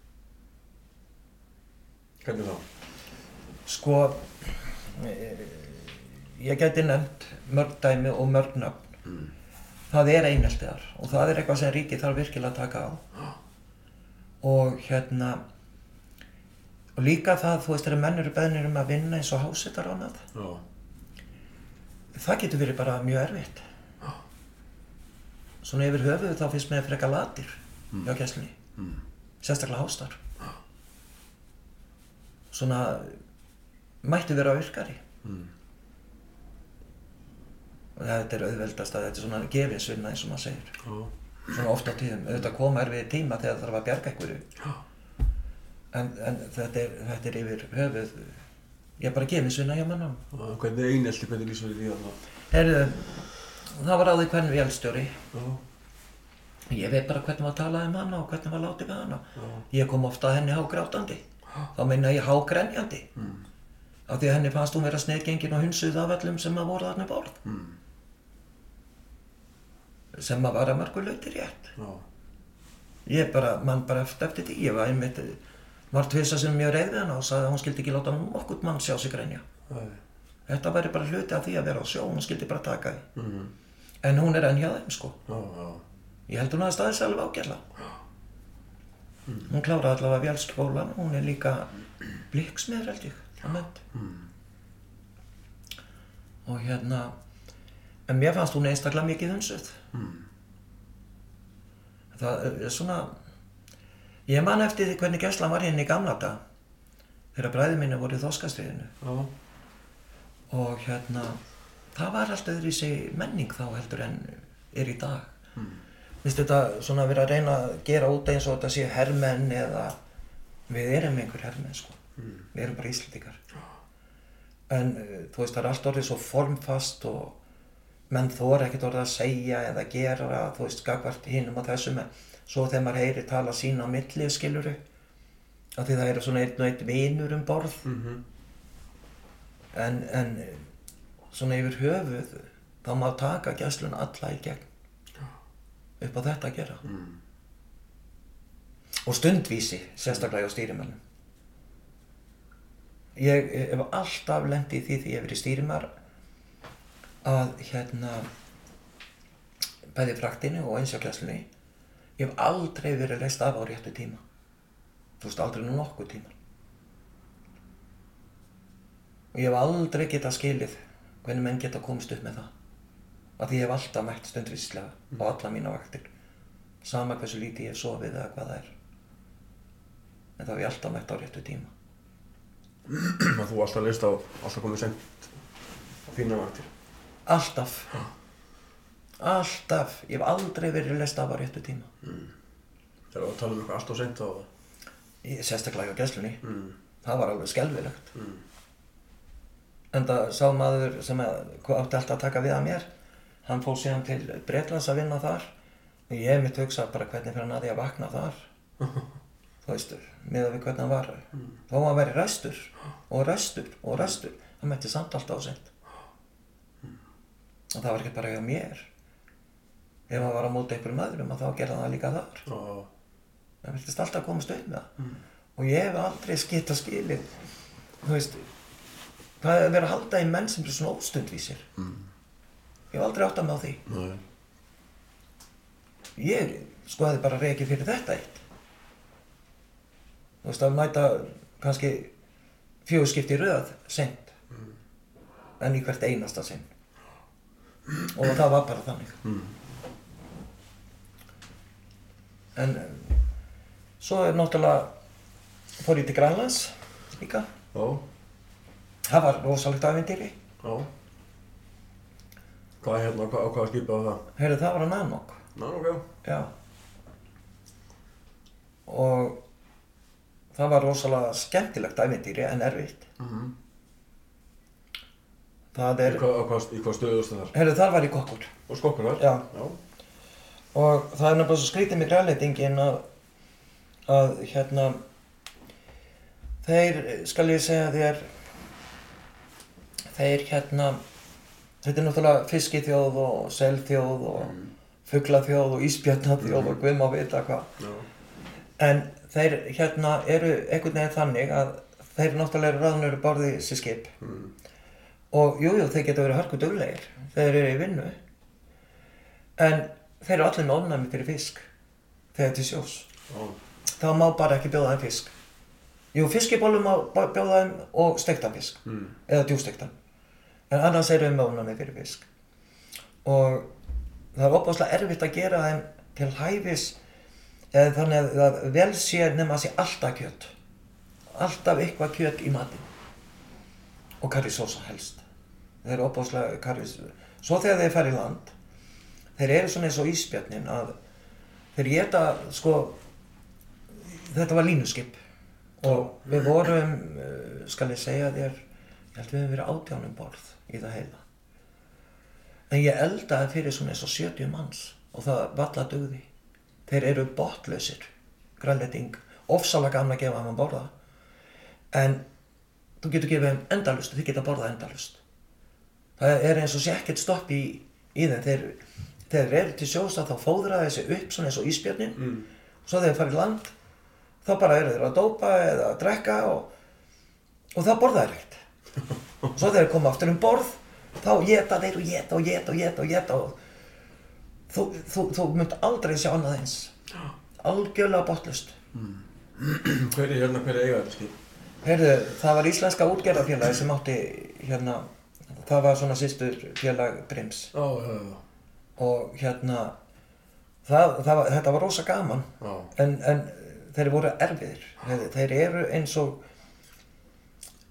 Hvernig þá? Sko, ég geti nefnt mörg dæmi og mörg nöfn. Það er einelti þar og það er eitthvað sem ríkið þarf virkilega að taka á. Og hérna, og líka það, þú veist, þegar menn eru beðnir um að vinna eins og hásettar og annað, Já. það getur verið bara mjög erfitt. Svona yfir höfuðu þá finnst mér frekar latir hjá gæslinni, Mm. sérstaklega hástar. Svona mættu vera virkari. Og þetta er auðveldast að þetta er svona gefinsvinna eins og maður segir. Já. Svona oft á tíðum, auðvitað koma erfið tíma þegar það þarf að bjarga einhverju. Já. En, en þetta, er, þetta er yfir höfuð, ég er bara gefinsvinna hjá mannum. Já, Hvernig er einelti, hvernig lýsum við því að það? Herðu, það var áður hvernig vélstjóri. Já. Ég veit bara hvernig var talað um hana og hvernig var látið með hana. Ég kom ofta að henni hágrátandi. Þá meina ég hágrenjandi. Mm. Af því að henni fannst hún vera sniðgengin og hunsuð af öllum sem að voru þarna borð. Mm. Sem að var að mörgu lauti rétt. Já. Ég bara, mann bara eftir, eftir því. Ég var einmitt, var tvisa sem mjög reyð við hana og sagði að hún skildi ekki láta nokkurt mann sjá sig grenja. Æ. Þetta væri bara hluti af því að vera á sjó, hún skildi bara taka því. Mm. En hún er enn hjá þeim sko. Já, já. Ég held hún að staðis alveg ágætla. Hún kláraði allavega vélskólan, hún er líka blikksmiður held ég. Mm. Og hérna, en mér fannst hún einstaklega mikið hunsuð. Mm. Það er svona, ég man eftir hvernig gæslan var hérna í gamla dag, þegar bræði minni voru í þoskastriðinu. Já. Og hérna, það var alltaf öðru í sig menning þá heldur en er í dag. Mm. Vist þetta svona að vera að reyna að gera út eins og þetta séu hermenn eða við erum einhver hermenn sko. Mm. Við erum bara Íslendingar. En uh, þú veist það er allt orðið svo formfast og menn þóra ekkert orðið að segja eða gera, þú veist, gagvart hinnum og þessum en svo þegar maður heyri tala sín á milli skiluru af því það eru svona einn og einn vinur um borð. Mhm. en, en eh, svona yfir höfuð þá má taka gæslun alla í gegn. Upp á þetta að gera. Mm. og stundvísi sérstaklega á stýrimennum ég hef alltaf lendi í því því ég hef verið stýrimar að hérna bæði fraktinu og eins á gæslunni ég hef aldrei verið reist af á réttu tíma. Þú veist aldrei nú nokkuð tíma. Og ég hef aldrei getað skilið hvernig menn geta komist upp með það. Því ég hef alltaf mætt stundvíslega á alla mína vaktir. Sama hversu lítið ég hef sofið eða hvað það er. En það hef ég alltaf mætt á réttu tíma. Að þú alltaf leist á alltaf komið sent á þína vaktir alltaf. Alltaf, ég hef aldrei verið lest af á réttu tíma. Þegar þú tala um eitthvað alltaf sent á það sérstaklega á gæslunni. Mm. það var alveg skelfilegt. Mm. en það sá maður sem að, átti alltaf að taka við að mér hann fór síðan til Bretlands að vinna þar. Og ég hef mitt hugsað bara hvernig fyrir hann að ég að vakna þar. Þú veist, miðað við hvernig hann var. Þá var hann verið restur og restur og restur hann mætti samt alltaf á sent og það var ekki bara hjá mér. Ef hann var á móti einhverjum öðrum að þá gerði hann það líka þar. Já, það viltist alltaf komast upp með það og ég hef aldrei skitt að skilið þú veist hvað er að vera að halda í menn sem eru svona óstundvísir mm. ég hef aldrei átt að með á því. Nei. Ég sko hefði bara reikið fyrir þetta eitt. Þú veist að mæta kannski fjögur skipti í röð sent en í hvert einasta sinn og það var bara þannig. Mm. en svo er náttúrulega fór ég til Grænlands líka. Já, það var rosalegt ævindýri já Hvað er hérna, á hvaða skipið var það? heyrðu það var á Nanok Ná, ok. Já. Og það var rosalega skemmtilegt ævindýri en erfitt. Mm -hmm. Það Í er, hvað, á hvað, í hvað stöðust það þar? heyrðu þar var ég kokkur Og skokkur þar? Já. Já og það er nefnilega svo skrítið með grænleitingin að, að hérna þeir, skal ég segja þér þeir hérna þetta er náttúrulega fiskithjóð og selþjóð og Mm. fuglaþjóð og íspjarnaþjóð og guðm á vita hvað Já en þeir hérna eru einhvern veginn þannig að þeir náttúrulega eru ráðnur borðið sér skip mm. Og jújú, jú, þeir geta verið hörku duglegir þeir eru í vinnu. En þeir eru allir með ofnæmi fyrir fisk þegar til sjós. Já þá má bara ekki bjóða þeim fisk. Jú, fiskibólum má bjóða þeim og steiktan fisk. Mm. eða djústektan en annars eru þeim með ofnæmi fyrir fisk. Og það er opaslega erfitt að gera þeim til hæfis eða þannig að vel sé nema að sé alltaf kjöt. Alltaf eitthvað kjöt í matinn og karrisósa helst. Þeir eru opaslega karris svo þegar þeir fara í land þeir eru svona eins og íspjarnin að þeir geta sko þetta var línuskip og við vorum uh, skal ég segja þér ég held við hefum verið átjánum borð í það heila. En ég eldaði fyrir svona eins og 70 manns og það valla dugði. Þeir eru botlausir grænleiting, ofsalega gaman að gefa þeim að borða. En þú getur gefið þeim endalust þið geta borðað endalust það er eins og sé ekkert stopp í, í þeim. Þeir, þeir eru til sjós að þá fóðra þessi upp svona eins og íspjarnin Mm. og svo þegar þeir fara í land þá bara eru þeir að dópa eða að drekka og, og það borða þeir ekkert. Og svo þegar þeir koma aftur um borð þá geta þeir og geta og geta og geta og geta og þú, þú, þú munt aldrei sjá annað eins. Algjörlega botlust Hver er hérna, hver er eiga þetta skip? Heyrðu, það var íslenska útgerðarfélagi sem átti hérna, það var svona sýstur félag Brims Já, já, já. Og hérna það, það var, þetta var rosa gaman. En, en þeir voru erfiðir. Þeir, þeir eru eins og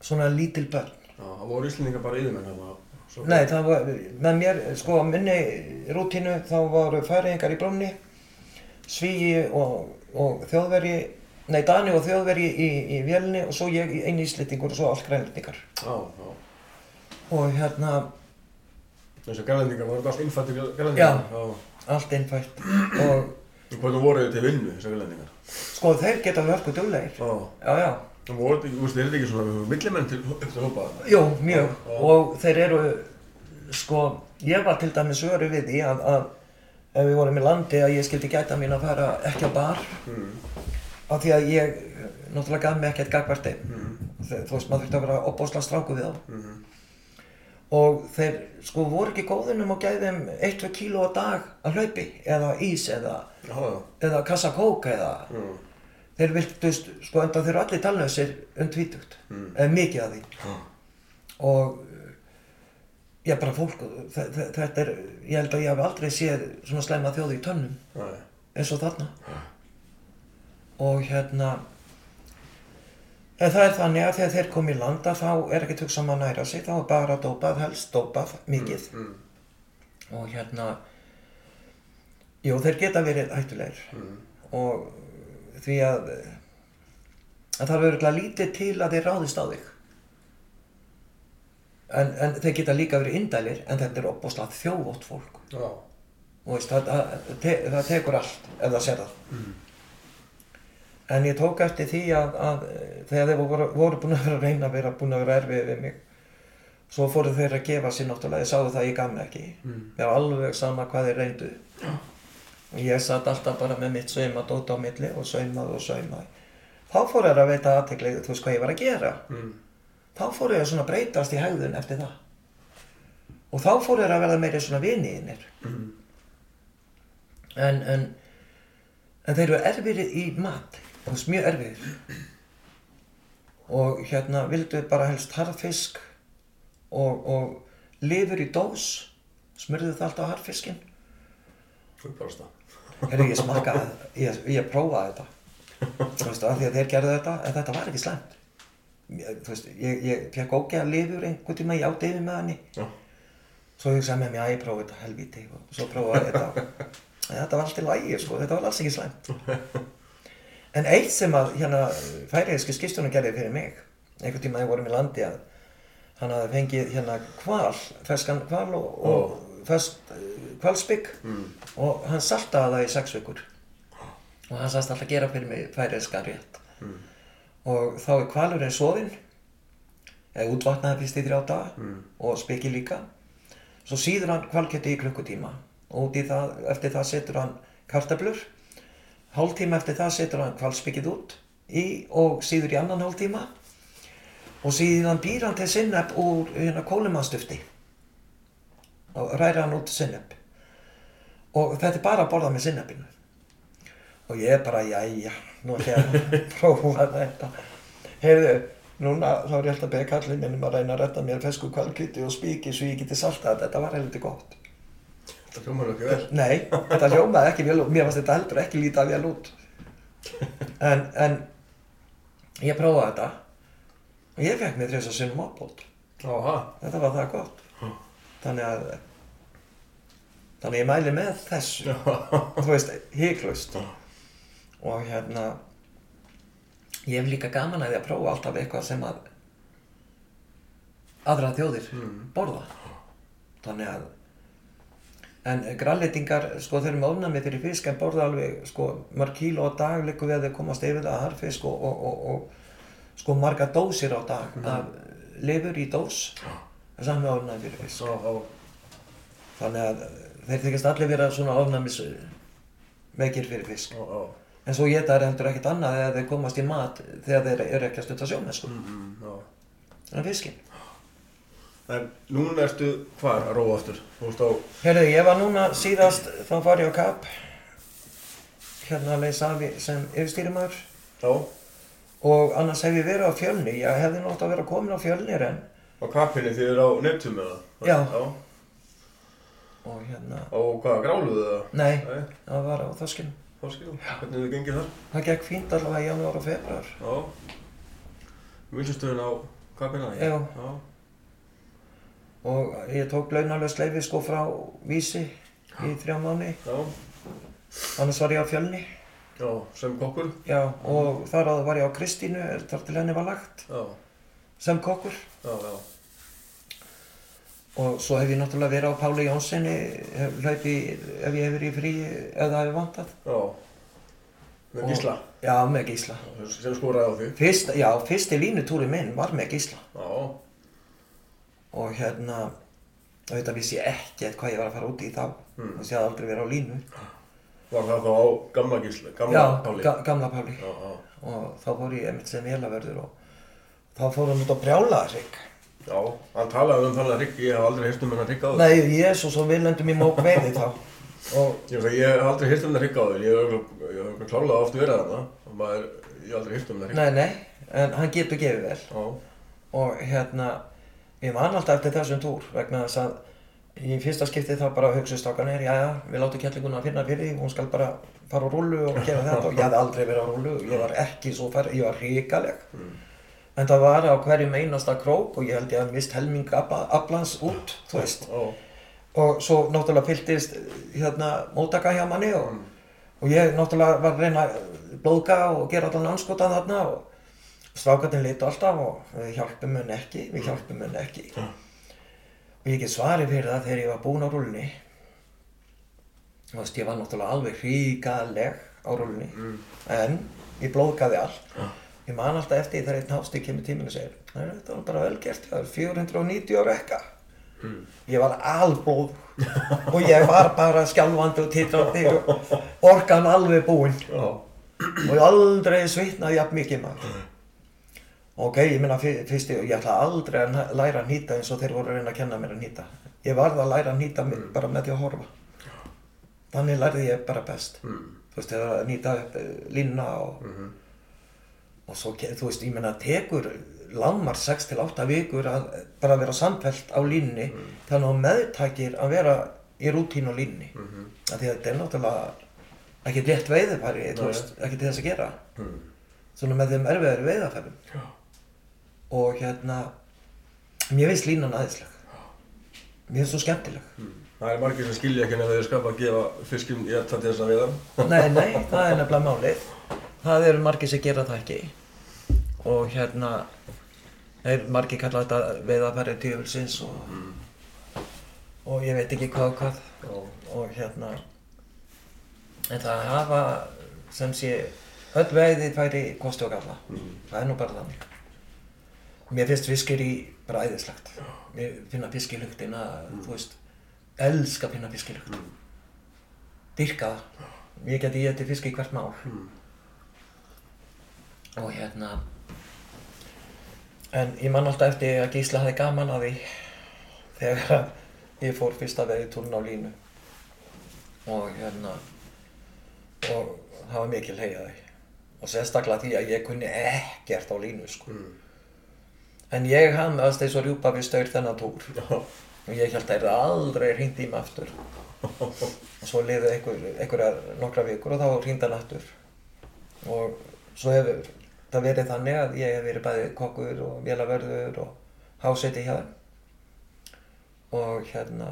svona lítil börn. Það voru íslendingar bara yfirmenn nei það var, með mér sko á minni rútínu þá voru færiðingar í brunni svíi og, og þjóðveri nei Dani og þjóðveri í, í vélni og svo ég einu íslendingur og svo allt grænlendingar Já, já og hérna Þessar gælendingar voru allt innfættir gælendingar Já allt innfætt og Og hvernig voru þið til vinnu, þessar gælendingar? sko þeir geta verku duglegir Já já já Það voru þetta ekki, þú veist, er þetta ekki svona millimenn til upp til hópa? Jú, mjög. Já. Og þeir eru, sko, ég var til dæmis öru við því að, að ef við vorum í landi að ég skildi gæta mín að fara ekki á bar Mm. Af því að ég náttúrulega gaf mig ekkert gagvart þeim. Mm. Þeir- Þú veist, maður þurfti að vera opbósla stráku við þá. Mm. Og þeir, sko, voru ekki góðunum og gæði þeim 1-2 kíló á dag að hlaupi eða ís eða, já eða kassa kók eða Mm. þeir viltust, sko enda þeir eru allir talnöðsir um tvítugt, Mm. eða mikið af því Já. og já bara fólk, þe- þe- þetta er, ég held að ég hef aldrei séð svona slæma þjóði í tönnum eins og þarna og hérna en það er þannig að þegar þeir kom í landa þá er ekki tugsam að næra sig, þá er bara dópað, helst dópað, mikið Mm. og hérna jú, þeir geta verið hættulegir Mm. og því að að það er örgulega lítið til að þeir ráðist á þig en, en þeir geta líka verið indælir en þetta er opbúslega þjóvótt fólk Já. og veist, það, það, það tekur allt ef það sér það Mm. En ég tók eftir því að, að eh, þegar þeir voru, voru búin að vera að reyna að vera búin að vera erfið við mig svo fóru þeir að gefa sér náttúrulega ég sáðu það að ég gaf mig ekki. Mm. mér var alveg sama hvað þeir reyndu. Og ég satt alltaf bara með mitt sauma dót á milli og saumaði og saumaði þá fóru þeir að veita aðteklið þú veist hvað ég var að gera. Mm. þá fóru þeir að breytast í hægðun eftir það. Og þá fóru þeir að verða meiri svona viniðinir Mm. en, en, en þeir eru erfiðir í mat þú veist mjög erfiðir og hérna vildu bara helst harfisk og, og lifur í dós. Smurðu það alltaf harfiskinn Uppáðast það. Herru, ég smakkaði, ég, ég prófaði þetta? Þú veist, af því að þeir gerðu þetta en þetta var ekki slæmt. Ég- þú veist, ég, ég fekk ógeða lifur einhvern tíma, ég átti yfir með henni. Já. svo ég sagði með mér að ég prófaði þetta helvíti. Og svo prófaði þetta. En þetta var allt í lægi, sko, þetta var alls ekki slæmt en eitt sem að hérna færiðiski skipstunum gerði fyrir mig einhvern tíma þegar vorum í landi að hann hafði fengið hérna kval ferskan kval og, og fersk kvalsbygg Mm. og hann saltaði það í sex vikur og hann sagðist alltaf gera fyrir mig færiðskan rétt Mm. og þá er kvalurinn soðinn eða útvatnaði fyrst í þrjá daga Mm. og spiki líka svo síður hann kvalkjöti í klukkutíma og það, eftir það setur hann kartablur hálftíma eftir það setur hann kvalspikið út í og síður í annan hálftíma. Og síðan býr hann til sinnep úr hérna kólumannstufti og ræra hann út sinnep. Og þetta er bara að borða með sinnepinu. Og ég er bara, jæja, nú ætla ég að prófa þetta. Heyrðu, núna þá er ég alltaf að beða kallið minn um að reyna að redda mér fesku kvalkjöti og spíki svo ég geti saltað þetta, þetta var heldur gott Það hljómar ekki vel. Nei, þetta hljómaði ekki vel og mér fannst þetta heldur ekki lítið vel út. En, en ég prófaði þetta og ég fekk mér þess að sinnum ábót. Áha. Þetta var það gott. Þannig að, þannig að ég mæli með þessu, þú veist, híklaust. Og hérna, ég hef líka gaman að því að prófa alltaf eitthvað sem að aðra þjóðir Mm. borða. Þannig að En grænleitingar, sko, þeir eru með ofnami fyrir fisk en borða alveg, sko, mörg kíló á dag líku við að þeir komast yfir það harfisk og, og, og, og sko, marga dósir á dag af lifur í dós, saman með ofnami fyrir fisk. Svo, á, Þannig að þeir þykist allir vera svona ofnamis veikir fyrir fisk. á, á. En svo geta þeir heldur ekkert annað þegar þeir komast í mat þegar þeir eru ekki að stunda sjómennsku. Mm, mm, á. En fiskinn. En núna ertu hvar að róa aftur? Á, Herðu, ég var núna síðast, þá var ég á kap, hérna að leysa af sem yfirstýrimæður. á, Og annars hef ég verið á fjölni, ég hefði nátt að vera komin á fjölnir en á kappinni því þið eru á Neptun með það? Já. Já. og hérna, Á hvað, gráluðu það? nei, Nei, það var á þoskinu. þá skilum. Hvernig hefur gengið þar? Það gekk fínt allavega í janúar og februar. Já. Vinsastöðun á kappina? Já. Já. Og ég tók launalöst leifi sko frá Vísi í þrjá mánu, annars var ég á fjölni. Já, sem kokkur? Já, og þar áður var ég á Kristínu, þar til henni var lagt, Já. sem kokkur. Já, já. Og svo hef ég náttúrulega verið á Páli Jónssoni, hef hlaupi ef ég hef verið í frí eða það hefur vantað. Já. Með gísla? Já, með gísla. Sem skoraði á því? Fyrst, já, fyrsti línutúri minn var með gísla. Já. Og hérna auðvitað vissi ég ekkert hvað ég var að fara út í þá Mm. og ég hafði aldrei verið á línu Var það þá á gamla gísla? Gamla já, Páli? ga gamla Páli Já, já. og þá fór ég einmitt sem vélaverður og þá fór hann út á brjálaðarsvík Já, hann talaði um þannig að Rikki, ég hef aldrei heist um hennar Rikki á Nei, Jésús og við lendum í mók veiði þá og Ég, að hef aldrei hýrt um það hrygg á þér, ég hef klálega oft verið þarna og maður, ég hef aldrei hýrt um það hrygg. nei, nei, en hann getur gefið vel Já, og hérna ég man alltaf eftir þessum túr vegna þess að í fyrsta skipti þá bara hugsa strákanir, já já, við látum kettlinguna að finna fyrir því, hún skal bara fara á rúlu og gera þetta. Og ég hafði aldrei verið á rúlu, ég var ekki svo fær, ég var hrikaleg. En það var á hverjum einasta krók og ég held ég að mist helming aflans út, þú veist. Já, og svo náttúrulega fylltist hérna móttaka hjá manni og, og ég náttúrulega var að reyna að blóðga og gera allan anskotan þarna og strákarnir litu alltaf og við hjálpum henni ekki, við hjálpum henni ekki. Og ég get svarið fyrir það þegar ég var búinn á rúlunni þú veist, ég var náttúrulega alveg hríkaleg á rúlunni en ég blóðgaði allt. Ég man alltaf eftir þegar einn hásti kemur tíminn og segir "Nei, þetta var bara vel gert, það er 490 ára ekka. Ég var alblóð og ég var bara skjálfandi og titrandi og orkan alveg búinn já, og ég aldrei svitnaði jafn mikið maður ok, ég minna fyrst ég, ætla aldrei að læra að nýta eins og þeir voru að reyna að kenna mér að nýta. Ég varð að læra að nýta mm. bara með því að horfa. Þannig lærði ég bara best. Mm, þú veist, þegar að nýta upp eh, línuna og, mhm, og svo, þú veist, ég menna tekur lámar 6 til 8 vikur að bara vera samfelt á línni þannig að meðtækir að vera í rútín á línni að þetta er náttúrulega ekki rétt veiðfæri, þú veist, til þess að gera. Mm, svona með þeim erfiðari veiðarfærum já, og hérna mér finnst línan aðeinsleg mér finnst svo skemmtileg. Mm. Það er margir sem skilja ekki nefnir skapa að gefa fiskum í þetta til þess að veiða. nei, nei, það er nefnilega málið. Það eru margir sem gera það ekki. Og hérna þeir margir kalla þetta veiðarfæri tjöfulsins og, og ég veit ekki hvað og hvað. Já, og hérna en það hafa sem sé öll veiði færi kosti og galla. Það er nú bara þannig mér finnst fiskir í bara æðislegt. Mér finna fiskilugtina þú veist, elska finna fiskilugt dyrka það. Ég geti ég til fisk í hvert mál. Og hérna en ég man alltaf eftir að Gísla hafði gaman að því þegar ég fór fyrsta veiði túrn á línu. Og hérna og það var mikil heiðaði og sérstaklega því að ég kunni ekkert á línu sko. En ég hann aðst eins og rjúpa við staur þennan já, og ég held að það er aldrei hringt í mig aftur. Og svo liði einhver, einhverjar nokkra vikur og þá hringd hann aftur. Og svo hefur það verið þannig að ég hef verið bæði kokkur og vélavörður og háseti hjá þeim. Og hérna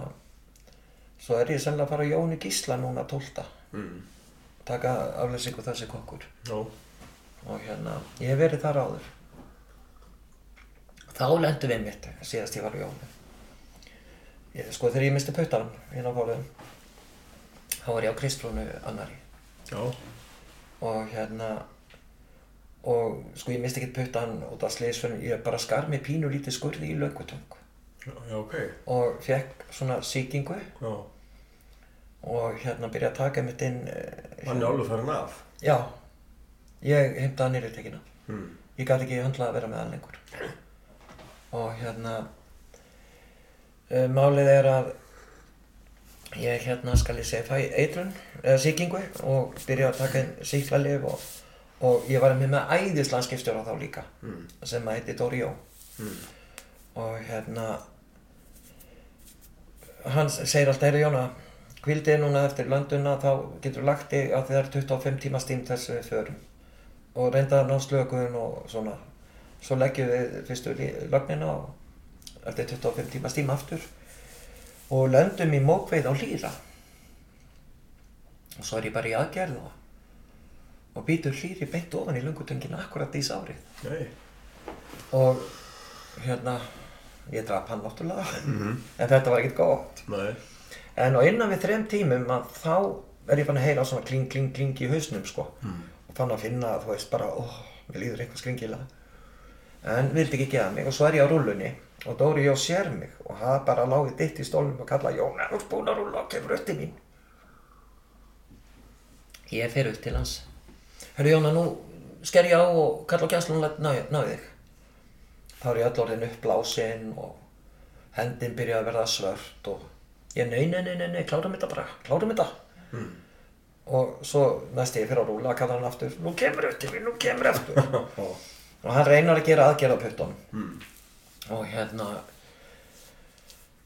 svo er ég sennilega að fara á Jóni Gísla núna 12. mm, taka aflýsingu þessi kokkur. Já, og hérna ég hef verið þar áður þá lendum við mitt síðast ég var á Jóni ég, sko þegar ég misti puttan inn á fólum þá var ég á Kristrúnu annari já, og hérna og sko ég misti ekkert puttan út af sliðsfjörnum, ég bara skar mig pínu lítið skurði í laukutöng já, ok, og fekk svona sýkingu. Já, og hérna byrjaði að taka mitt inn eh, hann er alveg farin af. já, ég heimtaði nýritekina Mm, ég gæti ekki höndla að vera með hann lengur og hérna uh, málið er að ég hérna skal ég segja fæ eitrun eða sýkingu og byrja að taka inn síklarlif og, og ég var með með æðislega skipstjóra þá líka mm, sem að heiti Dóri Jó. Mm, og hérna hann segir alltaf, heyrðu Jóna kvildið núna eftir lönduna þá getur lagt þig að það er 25 tíma stím þessu við förum. Og reynda að ná slökun og svona svo leggjum við fyrstu lögnina og eftir 25 tíma stím aftur og löndum í mókveið á lýra og svo er ég bara í aðgerð og, og býtur hlýri beint ofan í lungutöngina akkurat í sárið. Nei, og hérna ég draf hann náttúrulega. En þetta var ekkert gott. Nei, en á innan við þrem tímum að þá er ég fann að heyra svona kling kling kling í hausnum sko. Og fann að finna þú veist bara óh, mér líður eitthvað skringilega en vildi ekki geða mig og svo er ég á rúllunni og Dóri Jó sér mig og hann bara lági ditt í stólnum og kalla Jón er þú búin að rúlla og kemur upp til mín ég fer upp til hans Hörru Jóna nú sker ég á og kalla á gæslun og ná þig þá er ég öll orðin uppblásinn og hendin byrjaði að verða svört og ég nei, nei, nei, nei, nei, klárum þetta bara, klárum þetta Mm. og svo næst ég fyrir að rúla að kalla hann aftur nú kemur eftir mig, nú kemur eftir. og hann reynar að gera aðgerð á puttunum Mm. og hérna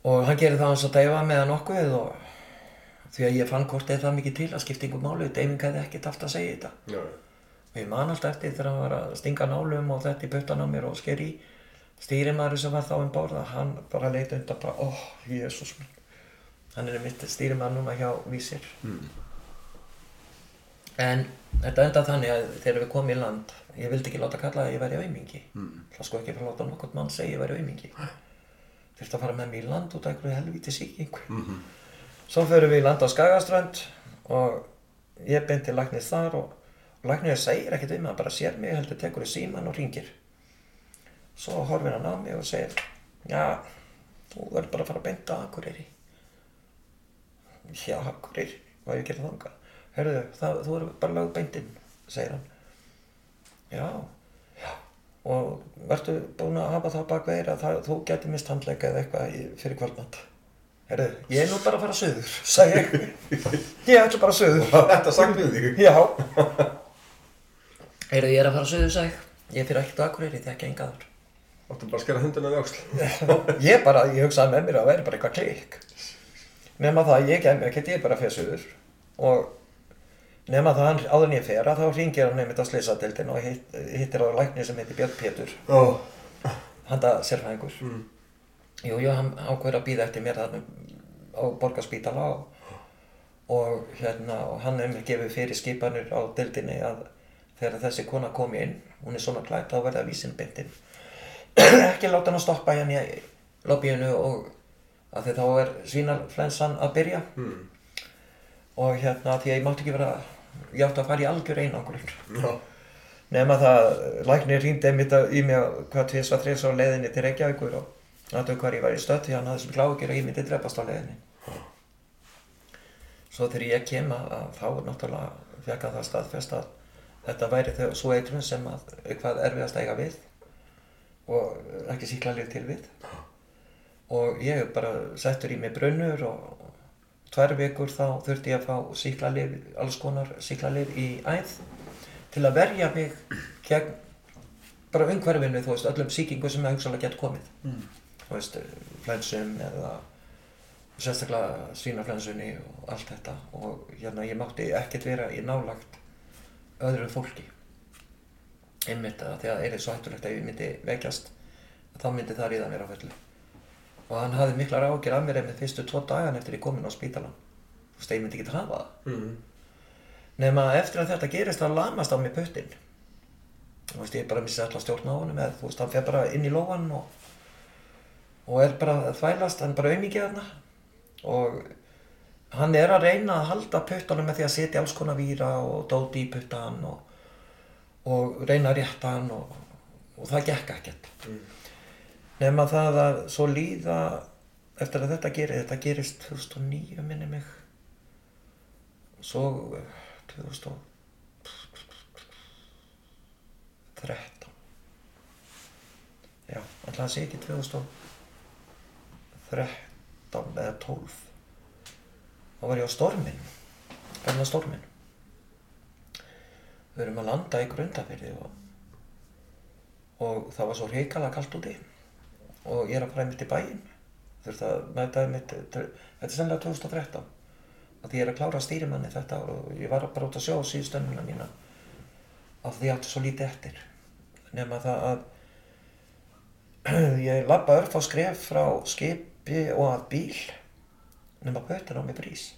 og hann gerir það hans að deyfa með hann nokkuð og því að ég fann hvort það mikið til að skipta yngur málu deyfing hefði ekkert haft að segja þetta Já. og ég man alltaf eftir þegar hann var að stinga nálum og þetta í puttan á mér og sker í stýrimaður sem var þá um borða hann bara leiti undan bara, oh, minn hann er mitt stýrimaður núna hjá Vísir Mm. en þetta enda þannig að þegar við komum í land ég vildi ekki láta kalla að ég væri aumingi Mm. það sko ekki fyrir að láta nokkurt mann segja ég væri aumingi þurfti að fara með mig í land út af einhverju helvíti sýkingu Mhm. svo förum við í land á Skagaströnd og ég beinti læknir þar og, og læknir segir ekkert um hann bara sér mig heldur tekur í síman og ringir svo horfir hann á mig og segir já, þú verður bara að fara að beinta að Akureyri. Já, Akureyri? Hvað á ég að gera þangað? Herðu, það, þú verður bara lög beintinn segir hann já, já. Og verður búin að hafa það bak veira að þú getur mist handleika eða eitthvað fyrir kvöldmatt herðu, ég er nú bara að fara söður sagði ég. Ég ætla bara söður Þetta sagt við þig. Já. Heyrðu, ég er að fara söður sæk Ég. Fyrir ekkert á Akureyri, það ekki engaður Áttu bara að skera hundina við öxl. Ég bara, ég hugsaði með mér að það væri bara eitthvað klikk Nema það, ég kem ekkert, ég er bara að fyrir söður Og nema það, hann- áður en ég fer að þá ringir hann nefnit á slisadeildin og hitt, hittir á lækni sem heitir Björn Pétur Já. Handa sérfæðingur Mm. Jú, jú, hann ákveður að býða eftir mér þarna á borgarspítala og, og hérna, og hann hefur gefið fyrir skipanir á deildinni að þegar þessi kona kom inn, hún er svona klætt, þá verða vísin bindin. ekki láta hann að stoppa hérna í lobbyinu og að því þá er svínaflensan að byrja Mm. og hérna því að ég mátti ekki vera, ég átti að fara í algjör einangurinn. Já. Nefna það, læknir hringdi einmitt í mig hvað tvis var þrjus á leiðinni til Reykjavíkur og aðtöku hvar ég var í stödd því hann hafði sem klákir að ég myndi drefast á leiðinni. Svo þegar ég kem að, þá náttúrulega fekk að það staðfest að þetta væri þau svo eitrun sem að eitthvað erfiðast eiga við og ekki síklarlið til við. Og ég bara settur í mig brunnur og tvær vikur þá þurfti ég að fá síklarlið, alls konar síklarlið í æð til að verja mig gegn bara umhverfinu, þú veist, öllum sýkingu sem það hugsalega gett komið. Mm. Þú veist, flensum eða sérstaklega svínaflensunni og allt þetta og hérna ég mátti ekkert vera í nálagt öðru fólki einmitt að því að það er svo hættulegt að ég myndi veikjast þá myndi það ríða mér á fullu og hann hafði miklar ágjör af mér með fyrstu tvo dagan eftir ég komin á spítalan þú veist, ég myndi ekki hafa það. Mm. nema eftir að þetta gerist þá lamast á mig puttin þú veist, ég bara missi alltaf stjórn á honum eða þú veist, hann fer bara inn í lóan og, og er bara að þvælast hann er bara auðmikið þarna. Og hann er að reyna að halda puttanum með því að setja alls konar víra og dóti í puttan og, og reyna að rétta hann og, og það gekk ekkert. Mm. Nema það að svo líða eftir að þetta gerir þetta gerist 2009 minni mig. Svo eh, 2013 já, alltaf að segja ekki 2013 eða 12 þá var ég á stormin gamla stormin við erum að landa í grundafyrði og, og það var svo reykala kallt úti og ég er að fara mitt í bæinn. Þurfti að mæta mitt þetta er sennilega 2013 að ég er að klára stýrimanni þetta og ég var bara út að sjá síðustönnuna mína. Af því átti svo lítið eftir. Nema það að ég labba örf á skref frá skipi og að bíl nema pötan á mig brís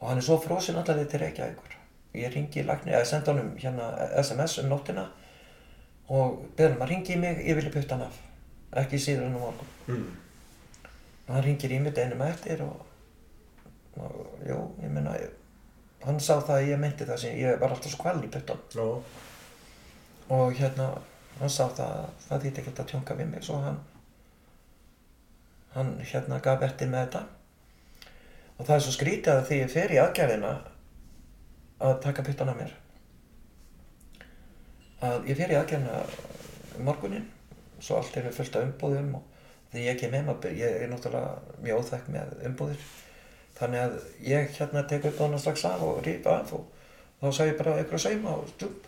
og hann er svo frosinn allaveg til Reykjavíkur. Ég ringi lækni, eða senda honum hérna SMS um nóttina og beðum hann að ringi í mig, ég vilja putta hann af ekki síður en á morgun Mm. og hann ringir í mig deginum eftir og, og jú, ég meina hann sá það að ég meinti það sem ég var alltaf svo kvaln í puttan Já. og hérna hann sá það að það þýtti ekki að tjónka við mig svo hann hann hérna gaf eftir með þetta og það er svo skrítið að því ég fer í aðgerðina að taka puttan af mér að ég fer í aðgerðina morgunin svo allt er fullt af umbúðum og því ég kem heim að ég er náttúrulega mjög óþekk með umbúðir þannig að ég hérna tek upp hana strax af og rífa af og þá sá ég bara einhverja sauma og stjúp.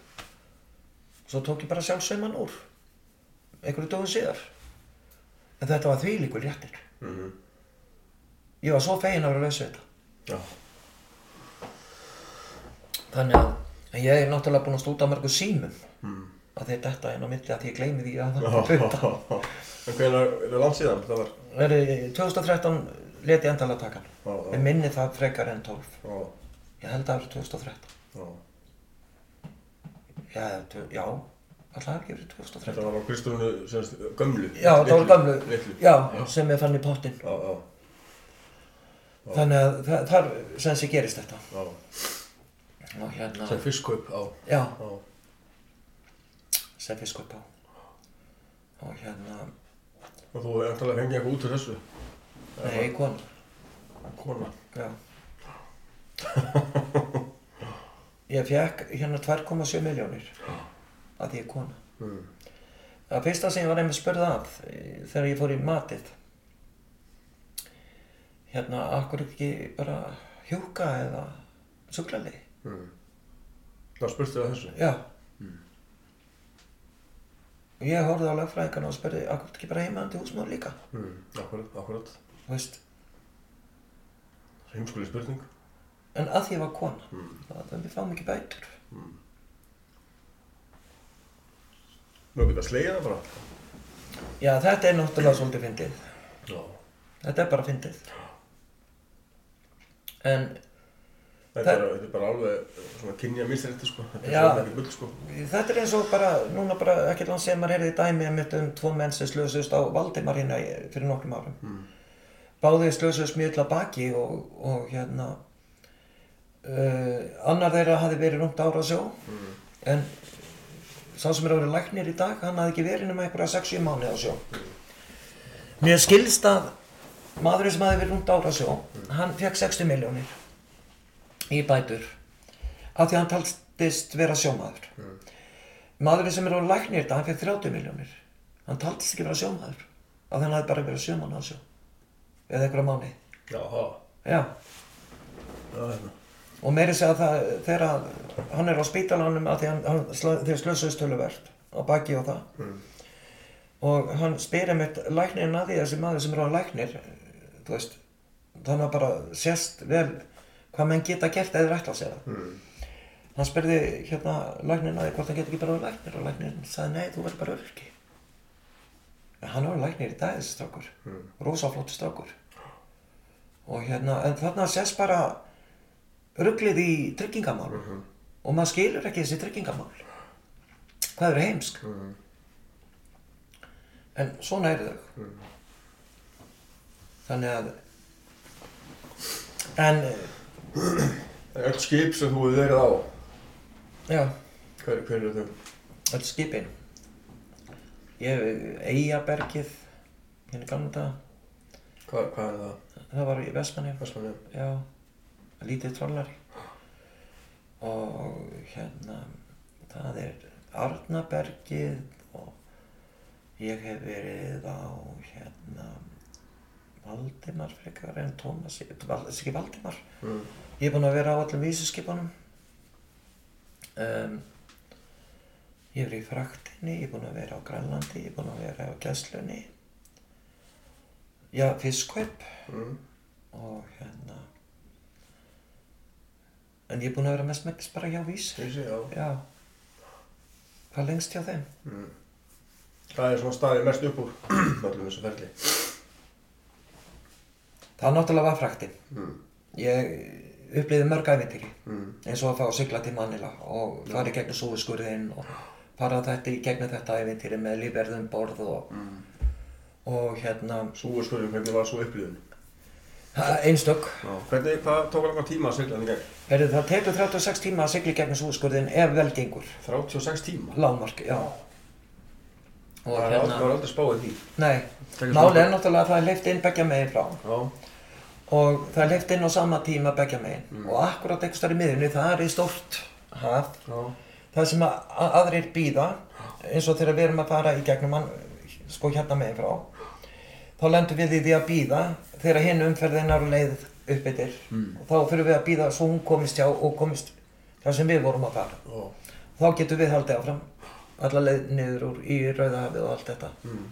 Svo tók ég bara sjálf sauman úr, einhverju dögum síðar. En þetta var þvílíkur réttir. Mhm. Ég var svo fegin að vera laus við þetta. Já. Þannig að ég er náttúrulega búinn að stúta mörgu símum Mm. Að þetta er inn á milli að ég gleymi því að það er hluta. En hvenær, er það langt síðan? Það var... Það er 2013 let ég endala taka. Ég minni það frekar en 12. Já, Ég held að það var 2013. já. Já, já, alltaf það ekki verið 2013. Þetta var á Kristúnu, semst, gömlu. Já, það var gamlu, Litlu. já, sem ég fann í já, Þannig að það, þar sem sé gerist þetta. já. Hérna, Sem fiskkaup, já. já, Já. Sem fiskup á. Og hérna, Og þú hefði eftirlega fengið eitthvað út úr þessu? nei, kona, Kona. já. Ég fekk hérna 2,7 miljónir að ég er kona. Mm. Það fyrsta sem ég var einmitt spurð að eh, þegar ég fór í matið hérna, akkur ekki bara hjúka eða suglali Mm. Það spurtu það þessu? Já ég horfði á lögfræðingarna og spurði akkur ekki bara heimandi húsmór líka Mm. Akkurat, akkurat. þú veist, Heimskuli spurning. en að því ég var kona Mm. það við fáum ekki bætur Nú geta slegið það bara. Já, þetta er náttúrulega svolítið fyndið Já. þetta er bara fyndið en Þetta er, þetta er bara alveg svona kynja misrætti sko. Þetta er svona ekki bull sko. Þetta er eins og bara, núna bara ekki langt sem maður heyrði dæmi mitt um tvo menn sem slösust á Valdimar hérna fyrir nokkrum árum. Mm. Báðið slösust mjög illa baki og, og hérna, uh, annar þeirra hafi verið rúmt ára á sjó, Mm. en sá sem er að vera læknir í dag, hann hafði ekki verið nema einhverja 6-7 mánuði á sjó. Mér skilst að maðurinn sem hafi verið rúmt ára á sjó, hann fekk 60 miljónir í bætur af því að hann talstist vera sjómaður. Maðurinn sem er á læknir þetta, hann fekk 30 miljónir. Hann taldist ekki vera sjómaður. Af því hann hafði bara verið sjóman á sjó. Eða einhverja mánu. Já, hérna. Og meiri segja það þegar hann er á spítalanum að því hann, hann þeir slösuðist töluvert á baki og það. Mm. Og hann spyrir einmitt læknirinn að því þessi maður sem er á læknir, þú veist, þannig að bara sést vel hvað menn geta gert eða ætla að segja það. Mm. Hann spurði hérna læknirinn að hvort hann geti ekki bara verið læknir og læknirinn sagði nei, þú verður bara öryrki. En hann var læknir í dag þessi strákur, Mm. rosaflótti strákur. Og hérna, en þarna sést bara rugglið í tryggingamál Mhm. og maður skilur ekki þessi tryggingamál. Hvað eru heimsk? Mm. En svona eru þau. Mm. Þannig að, en, Öll skip sem þú hefur verið á, já, hver, hver eru þau? öll skipin. Ég hef Eyjabergið, hérna gamla daga, Hva, hvað er það? það var í Vestmanni. Vestmanni? Já, lítið trollari. Og hérna, það er Arnabergið og ég hef verið á hérna Valdimar frekar en Tómas, Val, þessi ekki Valdimar. Mm. Ég er búinn að vera á öllum vísuskipunum. Um, ég er í fraktinni, ég er búinn að vera á Grænlandi, ég er búinn að vera á Gæslunni. Já, fiskkaup Mm. og hérna en ég er búinn að vera mest megnis bara hjá vís Þessi, já. já hvað lengst hjá þeim Mm. Það er svona staðið mest upp úr öllum þessu ferli. það náttúrulega var fraktin Mm. ég upplýði mörg ævintýri Mm. eins og að fá að sigla til Manila og fara í gegnum súiskurðin og fara þetta í gegnum þetta ævintýri með lífverðum borð og, Mm. og hérna Súurskurðin, hvernig var svo upplýðun? einstök. Hvernig, hvað tók langar tíma að sigla hann í gegn? Heyrðu, það tekur 36 tíma að sigla í gegnum súiskurðin ef vel gengur 36 tíma? lágmark, já og Það maður er aldrei spáðið því. nei, málið er náttúrulega að það er leift inn begja megin frá Já. Og það er leift inn á sama tíma begja megin Mm. og akkurat einhvers þar í miðunni það er í stórt haf Já. það sem að að aðrir býða eins og þegar við erum að fara í gegnum hann sko hérna megin frá þá lendum við í því að býða þegar hinn umferðin er á leið uppbyttir Mm. og þá fyrir við að býða svo hún komist hjá og komist þar sem við vorum að fara Já. þá getum við haldið áfram alla leið niður úr í Rauðahafið og allt þetta Mm.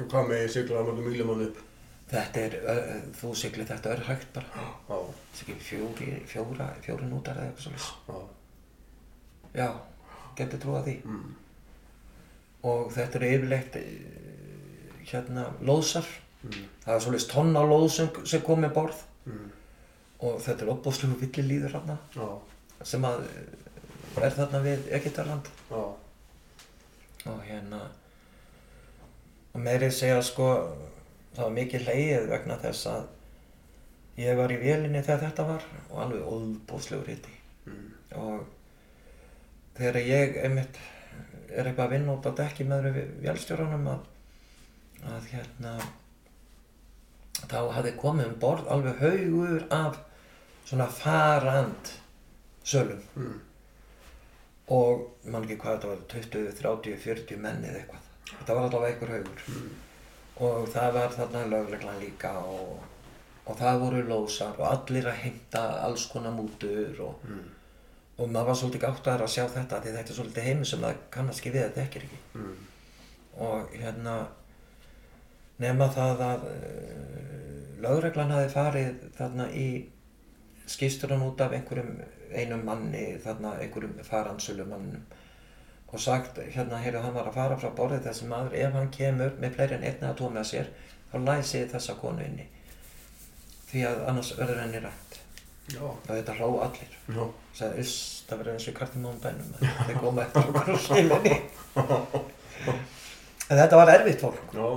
Og hvað með sigla á mörgum miljum hann upp? Þetta er, uh, þú sigli þetta er hægt bara ekki fjóri, fjóra, fjóri nútar eða eitthvað svolítið Já. getur trúað því Mm. og þetta er yfirleitt eh, hérna lóðsar Mm. það er svolítið tonna lóð sem, sem kom með borð Mm. og þetta er opbóðslegu villi líður hérna sem að eh, er þarna við Egyptaland Já. og hérna og meiri segja sko það var mikið leið vegna þess að ég var í vélinni þegar þetta var og alveg óbóðslegur hitti Mm. og þegar ég einmitt er eitthvað að vinna út á dekki með öðru vélstjóranum að, að hérna þá hafði komið um borð alveg haugur af svona farand sölum Mm. og mann ekki hvað þetta var 20, 30, 40 menn eða eitthvað þetta var allavega einhver haugur Mm. Og það var þarna lögreglan líka og, og það voru lósar og allir að heimta alls konar mútur og, Mm. og maður var svolítið gáttaður að sjá þetta því þetta er svolítið heimi sem það kannast ekki við þetta ekkir ekki Mm. og hérna nema það að uh, lögreglan hafi farið þarna í skýsturinn út af einhverjum einum manni þarna einhverjum faransölu mannum og sagt hérna heyrðu hann var að fara frá borðið þessi maður ef hann kemur með fleiri en einn eða tvo með sér þá læsi þessa konu inni. Því að annars verður henni rætt. Já. og þetta hló allir. Já. sagði, uss, það verður eins og í kartimónum bænum þeir koma eftir okkur og skilinni en þetta var erfitt fólk. Já.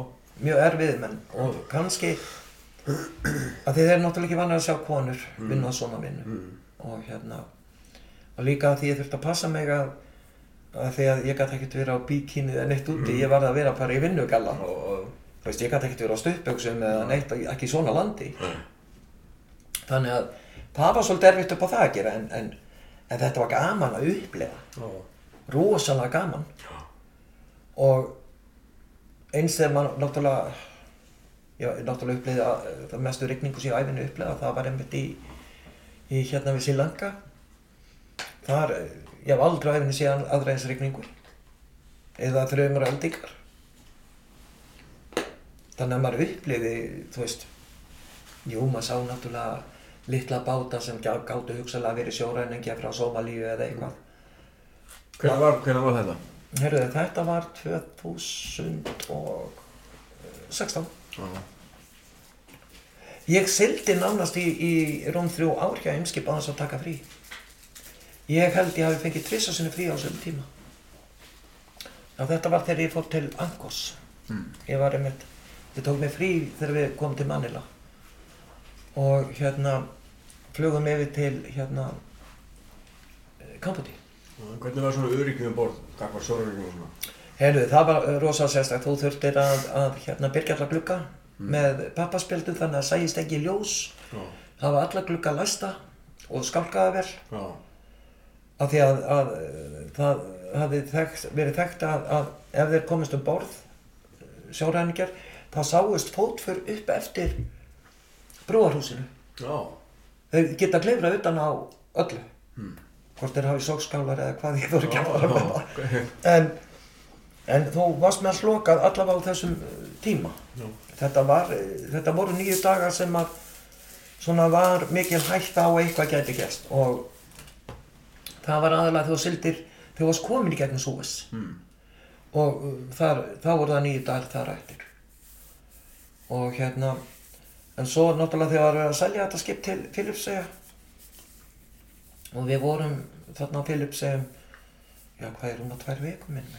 mjög erfið menn. Og kannski að þið er náttúrulega ekki vanið að sjá konur vinna svona vinnu. Mm. og hérna og líka að því ég þurfti að passa mig að, að að ég gæti ekkert verið á bíkínu eða neitt úti, ég varði að vera bara í vinnugalla. Já. þú veist, ég gæti ekkert verið á stuppöksum eða neitt, ekki í svona landi þannig að það var svolítið erfitt upp á það að gera en, en, en þetta var gaman að upplega Já. rosalega gaman og eins þegar maður náttúrulega já, náttúrulega uppliði að það mestu rigningu sem ég æfinu upplega það var einmitt í, í hérna við Sri Lanka þar, ég hef aldrei á æfinu síðan rigningu eða þrjumur eldingar þannig að maður uppliði, þú veist jú, maður sá náttúrulega litla báta sem gá- gátu hugsalega að verið sjóræningja frá Somalíu eða eitthvað Hvernig var, hvernig var þetta? Herruðu, þetta var 2016. Já. Ég sildi nánast í, í rúm þrjú ár hjá Eimskip á þess að taka frí. Ég held ég hafi fengið tvissa sinni frí á þessum tíma. Já, þetta var þegar ég fór til Angos. Mm. Ég var einmitt, ég tók mig frí þegar við komum til Manila. Og hérna, flugum yfir til hérna, Kambodi. Já, Hvernig var svona öryggið um borð? Hvað var sjóraryggið og svona? Heyrðu, það var rosa sérstakt, þú þurftir að, að hérna, byrja alla glugga með pappaspildu þannig að sæjist ekki ljós. Já. Það var alla glugga læsta og skálkaða vel Já. Af því að, að eh, það þekkt, verið þekkt að, að ef þeir komist um borð, sjóræningjar, þá sáist fótför upp eftir brúarhúsinu. Já. Þeir geta klifrað utan á öllu, Mm. hvort þeir hafi sókskálar eða hvað ég voru ekki að fara með það. ok. En, en þú varst með að slokað allavega á þessum eh, tíma. Já. Þetta, var, eh, þetta voru nýju dagar sem að svona var mikil hætta á að eitthvað gæti gerst og það var aðalega þegar þú sildir, þegar þú varst komin í gegnum Súes Mm. og uh, þar, þá voru það nýju dagar þar eftir. Og hérna, en svo náttúrulega þegar var verið að selja þetta skip til Filipseyja og við vorum þarna á Filipseyjum, já hvað er um að tvær vikum minn.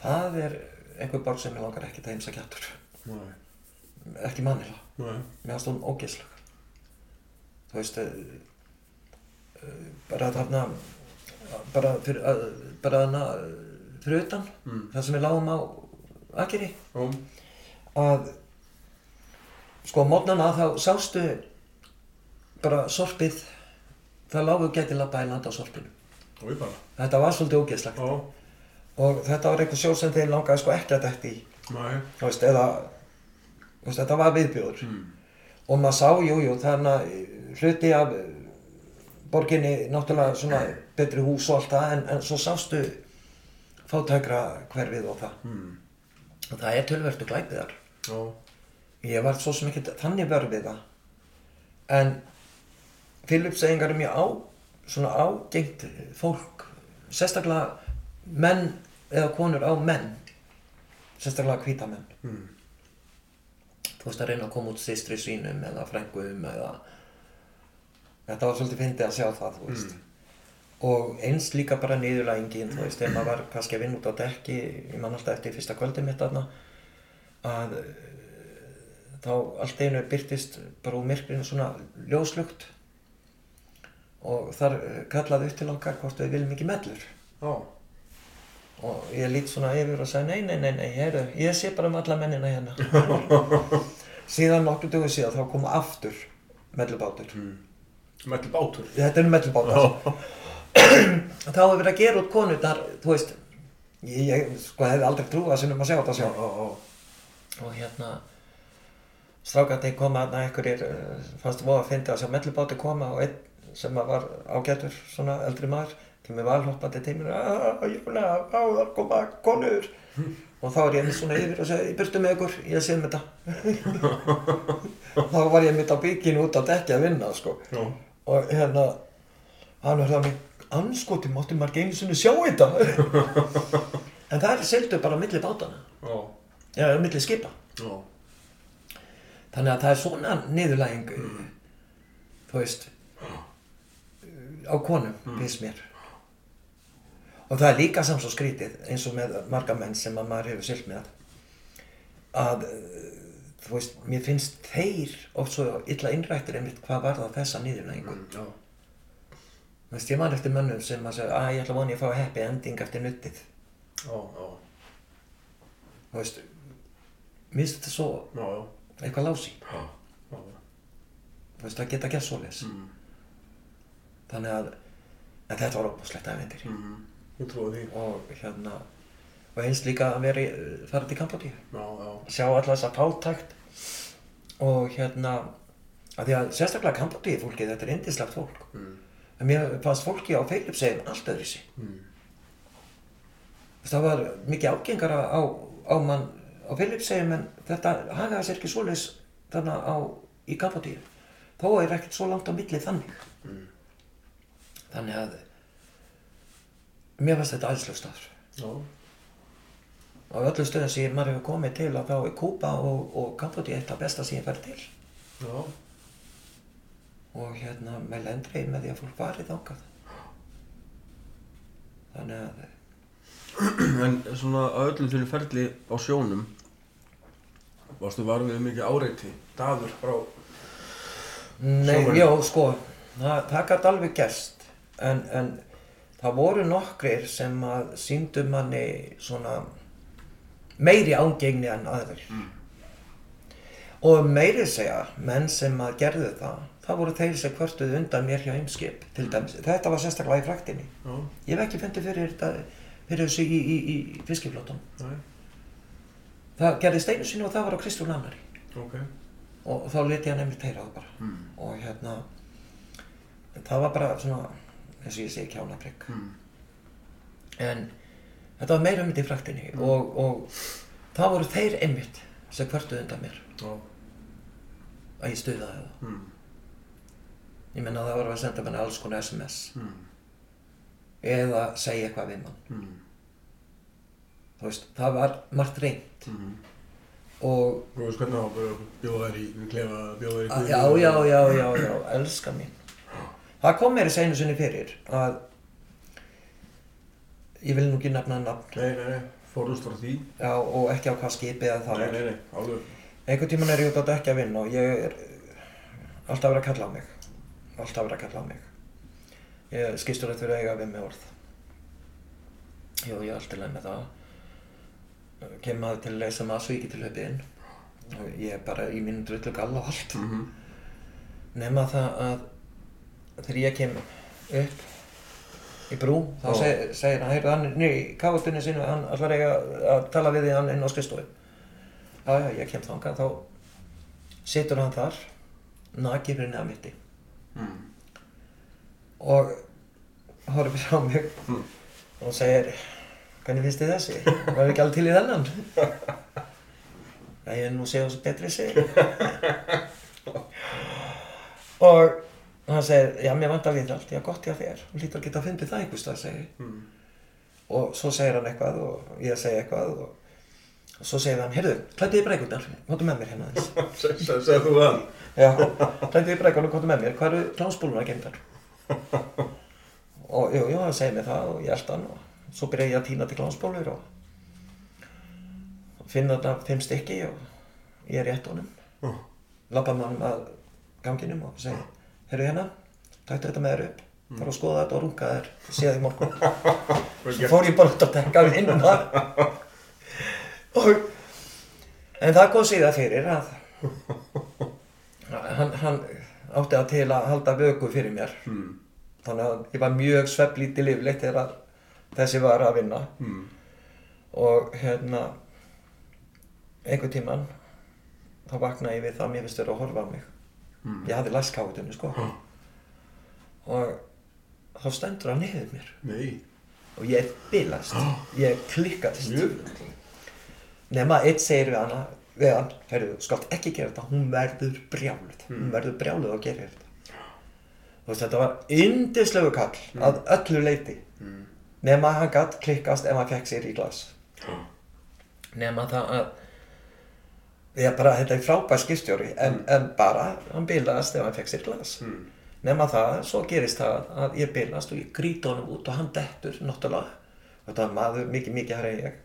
Það er einhver borg sem ég langar ekki að heimsækja aftur. Nei. Ekki. Mér finnst hún ógeðsleg. Þú veist, uh, uh, bara þarna, bara fyrir, uh, bara þarna uh, fyrir utan, Mm. þar sem við lágum á Akeri, Já. að sko mótnana þá sástu bara sorpið, það lágu geti labba í land á sorpinu. Bara. Þetta var svolítið ógeðslegt Já. og þetta var eitthvað sjór sem þeir langaði sko ekki að detti í, veist, eða, veist, þetta var viðbjóður. Mm. og maður sá, jú, jú, þannig að hluti af eh, borginni náttúrulega svona betri hús og allt það en, en svo sástu fátækra hverfið og það Mm. og það er tölvertu glæpiðar Já. ég var svo sem ekki þannig verð við það en Philipseyingar er mjög á svona ágengt fólk sérstaklega menn eða konur á menn sérstaklega hvíta menn Mm. þú veist að reyna að koma út sýstri sínum eða frængum eða þetta var svolítið fyndið að sjá það þú veist. Og eins líka bara niðurlægingin þú veist, þegar maður var kannski að vinna út á dekki ég man alltaf eftir fyrsta kvöldið mitt þarna að eh, þá allt einu byrtist bara úr myrkrinu svona ljóslugt og þar eh, kallaði upp til okkar hvort við viljum ekki mellur. Já. og ég lít svona yfir og sagði nei, nei, nei, nei, heyrðu, ég sé bara um alla mennina hérna. Síðan nokkur dögur síðan þá kom aftur mellubátur Mm. Melli bátur. þetta er mellubátur Já. þá hefur verið að gera út konurnar þú veist ég, ég sko hefði aldrei trúið að sinnum að sjá þetta Já, sjálf já, já. og hérna strákandi koma aðna einhverjir uh, fannst voða að fyndi að sjá mellubáti koma og einn sem að var ágætur svona eldri maður kemur valhoppandi að jöfna, á það koma konur og þá er ég með svona yfir og segi ég byrtu með ykkur, ég sé um þetta þá var ég mitt á bíkinu út á dekki að vinna sko Já. Og hérna hann var það mig anskoti mátti maður ekki einu sinni sjá þetta. En það seldu bara á milli bátana Já. eða á milli skipa. Já. þannig að það er svona niðurlæging þú veist á konum finnst mér. Og það er líka samt svo skrítið eins og með marga menn sem að maður hefur silt með að þú veist, mér finnst þeir oft svo illa innrættir einmitt hvað var það þessa niðurlægingu Mm. Þú veist, ég man eftir mönnum sem að segja að ég ætla að vona ég að fá happy ending eftir nuttið Já, já. þú veist, mér finnst þetta svo Já, já. eitthvað lási Já. Já. þú veist, það geta gert svoleiðis Mm. þannig að en þetta var óbúslegt aðvendir Mm. Ég trúi því. og hérna og eins líka að vera í, fara til Kambodíu Já, já. sjá alla þessa fátækt og hérna að því að sérstaklega Kambodíu fólki þetta er indislegt fólk Mm. en mér fannst fólki á Feilipsegin allt öðru sig Mm. það var mikið ágengara á, á mann á Feilipsegin en þetta hagaði sér ekki svoleiðis þarna á í Kambodíu þó er ekkert svo langt á milli þannig Mm. þannig að mér fannst þetta Já. Á öllu stöðum sem maður hefur komið til að þá er Kúpa og, og Kambodíu eitt af besta sem ég fær til. Já. og hérna með lendrið með því að fólk farið þákað þannig að En svona að öllum þínu ferli á sjónum varstu varfið um mikið áreiti? Daður frá Nei, já, sko, það, það gæti alveg gerst. En, en það voru nokkrir sem að síndu manni svona meiri ángegni en aðrir og meiri segja menn sem að gerðu það það voru þeir sem kvörtuðu undan mér hjá heimskip til dæmis, þetta var sérstaklega í fræktinni Já. ég hef ekki fundið fyrir þetta fyrir þessu í, í, í fiskiflótum Nei. það gerðist einu sinni og það var á Kristjón Annari Ok. og þá leti hann einmitt heyra það bara Mm. og hérna það var bara svona eins og ég segi kjánaprygg Mm. en þetta var meira einmitt í fræktinni og, og það voru þeir einmitt sem kvörtuðu undan mér Já. að ég stuðaði það Mm. ég menna það var að senda mér alls konar SMS Mm. eða segja eitthvað við mann Mm. þú veist, það var margt reynd Mm. og Þú veist hvernig það bjóða þær í klefa, bjóða þær í að, já, já, já, já, já, elska mín það kom mér í seinu sinni fyrir að ég vil nú ekki nefna nafn. Nei, nei, nei, fórust frá því. já, og ekki á hvað skipi eða það Nei, nei, nei, alveg. einhvern tíman er ég út á dekki að vinna og ég er alltaf verið að kalla á mig. Alltaf verið að kalla á mig. Ég skýstur þetta fyrir að eiga við mig orð. Jú, ég er alltaf leið með það kem maður til að leysa maður svo ekki til höfið inn. Og ég er bara í mínu drullu galla og allt. Mm -hmm. nema það að þegar ég kem upp í brú þá seg, segir hann, heyrðu hann er í káutunni sinu, hann ætlar eiga að tala við því hann inn á skrifstofu já, já, ég kem þangað þá situr hann þar nakið fyrir neða mitti Mm. og horfir á mig Mm. og segir hvernig finnst þið þessi? Var ekki alveg til í þennan? Það er nú séu þessu betri sig og hann segir já mér vantar við allt, já gott ég að þér og lítur að geta að fyndi það einhvers stað segir Mm. og svo segir hann eitthvað og ég segi eitthvað og, og svo segir hann, heyrðu, klæddu þið bregurnar, komdu með mér hérna aðeins Segð þú það? Já, klæddu þið bregurnar, komdu með mér, hvað eru klánsbúluna geimdar? og jú, jú, hann segir mér það og ég elda hann og svo byrja ég að týna til klánsbúlur og finna þarna fimm stykki og ég er rétt honum Oh. labba með hann að ganginum og segi, heyrðu hérna, taktu þetta með þér upp. Fara að skoða þetta og runga þér. Séð í morgun. Svo fór ég bara út að tekka við inn og en það kom síðan fyrir að hann, hann átti að til að halda vöku fyrir mér. Mm. þannig að ég var mjög sveflítið lifleitt þegar þessi var að vinna. Mm. og hérna einhvern tíman þá vaknaði ég við það að mér finnst þér að horfa á mig Mm. ég hafði læst kátunni sko. Og þá stendur hann niður mér. Nei. og ég bilast. Ég klikkast nema eitt segir við hana við hann, herru, skalt ekki gera þetta. Hún verður brjáluð. Hún verður brjáluð og gerir þetta. Veist, þetta var yndislegu kall að öllu leiti Mm. nema hann gatt klikkast ef hann fekk sér í glas. Nema það að ég bara, þetta er frábær skipstjóri en, en bara, hann bilaðast ef hann fekk sér glas. Mm. nema það, svo gerist það að ég bilast og ég gríti honum út og hann dettur náttúrulega. Þetta var maður mikið mikið hær en ég.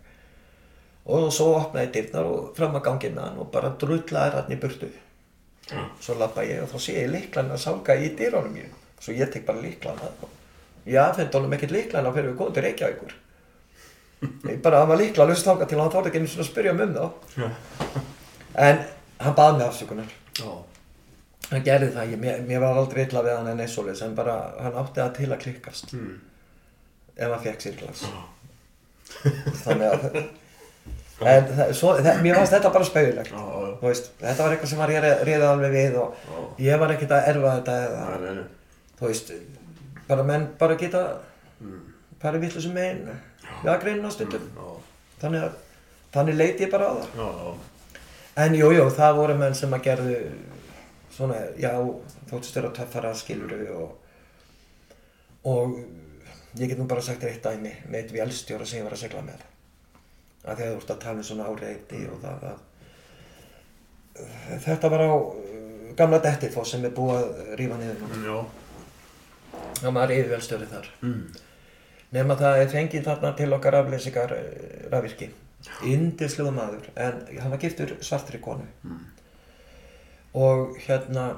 Og svo opnaði ég dyrnar og fram að gangið með hann og bara drullaði hann í burtu. Svo lappa ég og þá sé ég líklan að sálga í dyrunum mér svo ég tek bara líklan að ég afhengt honum ekkert líklan fyrir við góðum til Reykjavíkur. Ég bara, hann var líklan löst þáka til að hann þátt ekki einu svona að spyrja um um þá. En hann baði mig afsökunar Já. hann gerði það, ég, mér, mér var aldrei illa við hann en eins og bara hann átti það til að klikkast Mm. ef hann fekk sér glas þannig að en það, svo, það, mér fannst þetta bara spauðilegt þetta var eitthvað sem var reyði alveg við og Já. ég var ekkert að erfa þetta eða, Nei, nei, nei. þú veist, bara menn bara geta Mm. farið vitlu sem megin við að greina stundum Já. þannig þannig leiti ég bara á það já. En jú, jú, það voru menn sem að gerðu svona, já, þóttist vera töffara skiluru og og ég get nú bara sagt þér eitt dæmi með eitt vélstjóra sem ég var að segla með að þegar þú ert að tala um svona áreiti og það að þetta var á uh, gamla Dettifoss sem er búið að rífa niður núna. Já. það var yfirvélstjóri þar Mm. nema það er fengið þarna til okkar afleysingar rafvirki indisluðu maður en hann var giftur svartri konu. Og hérna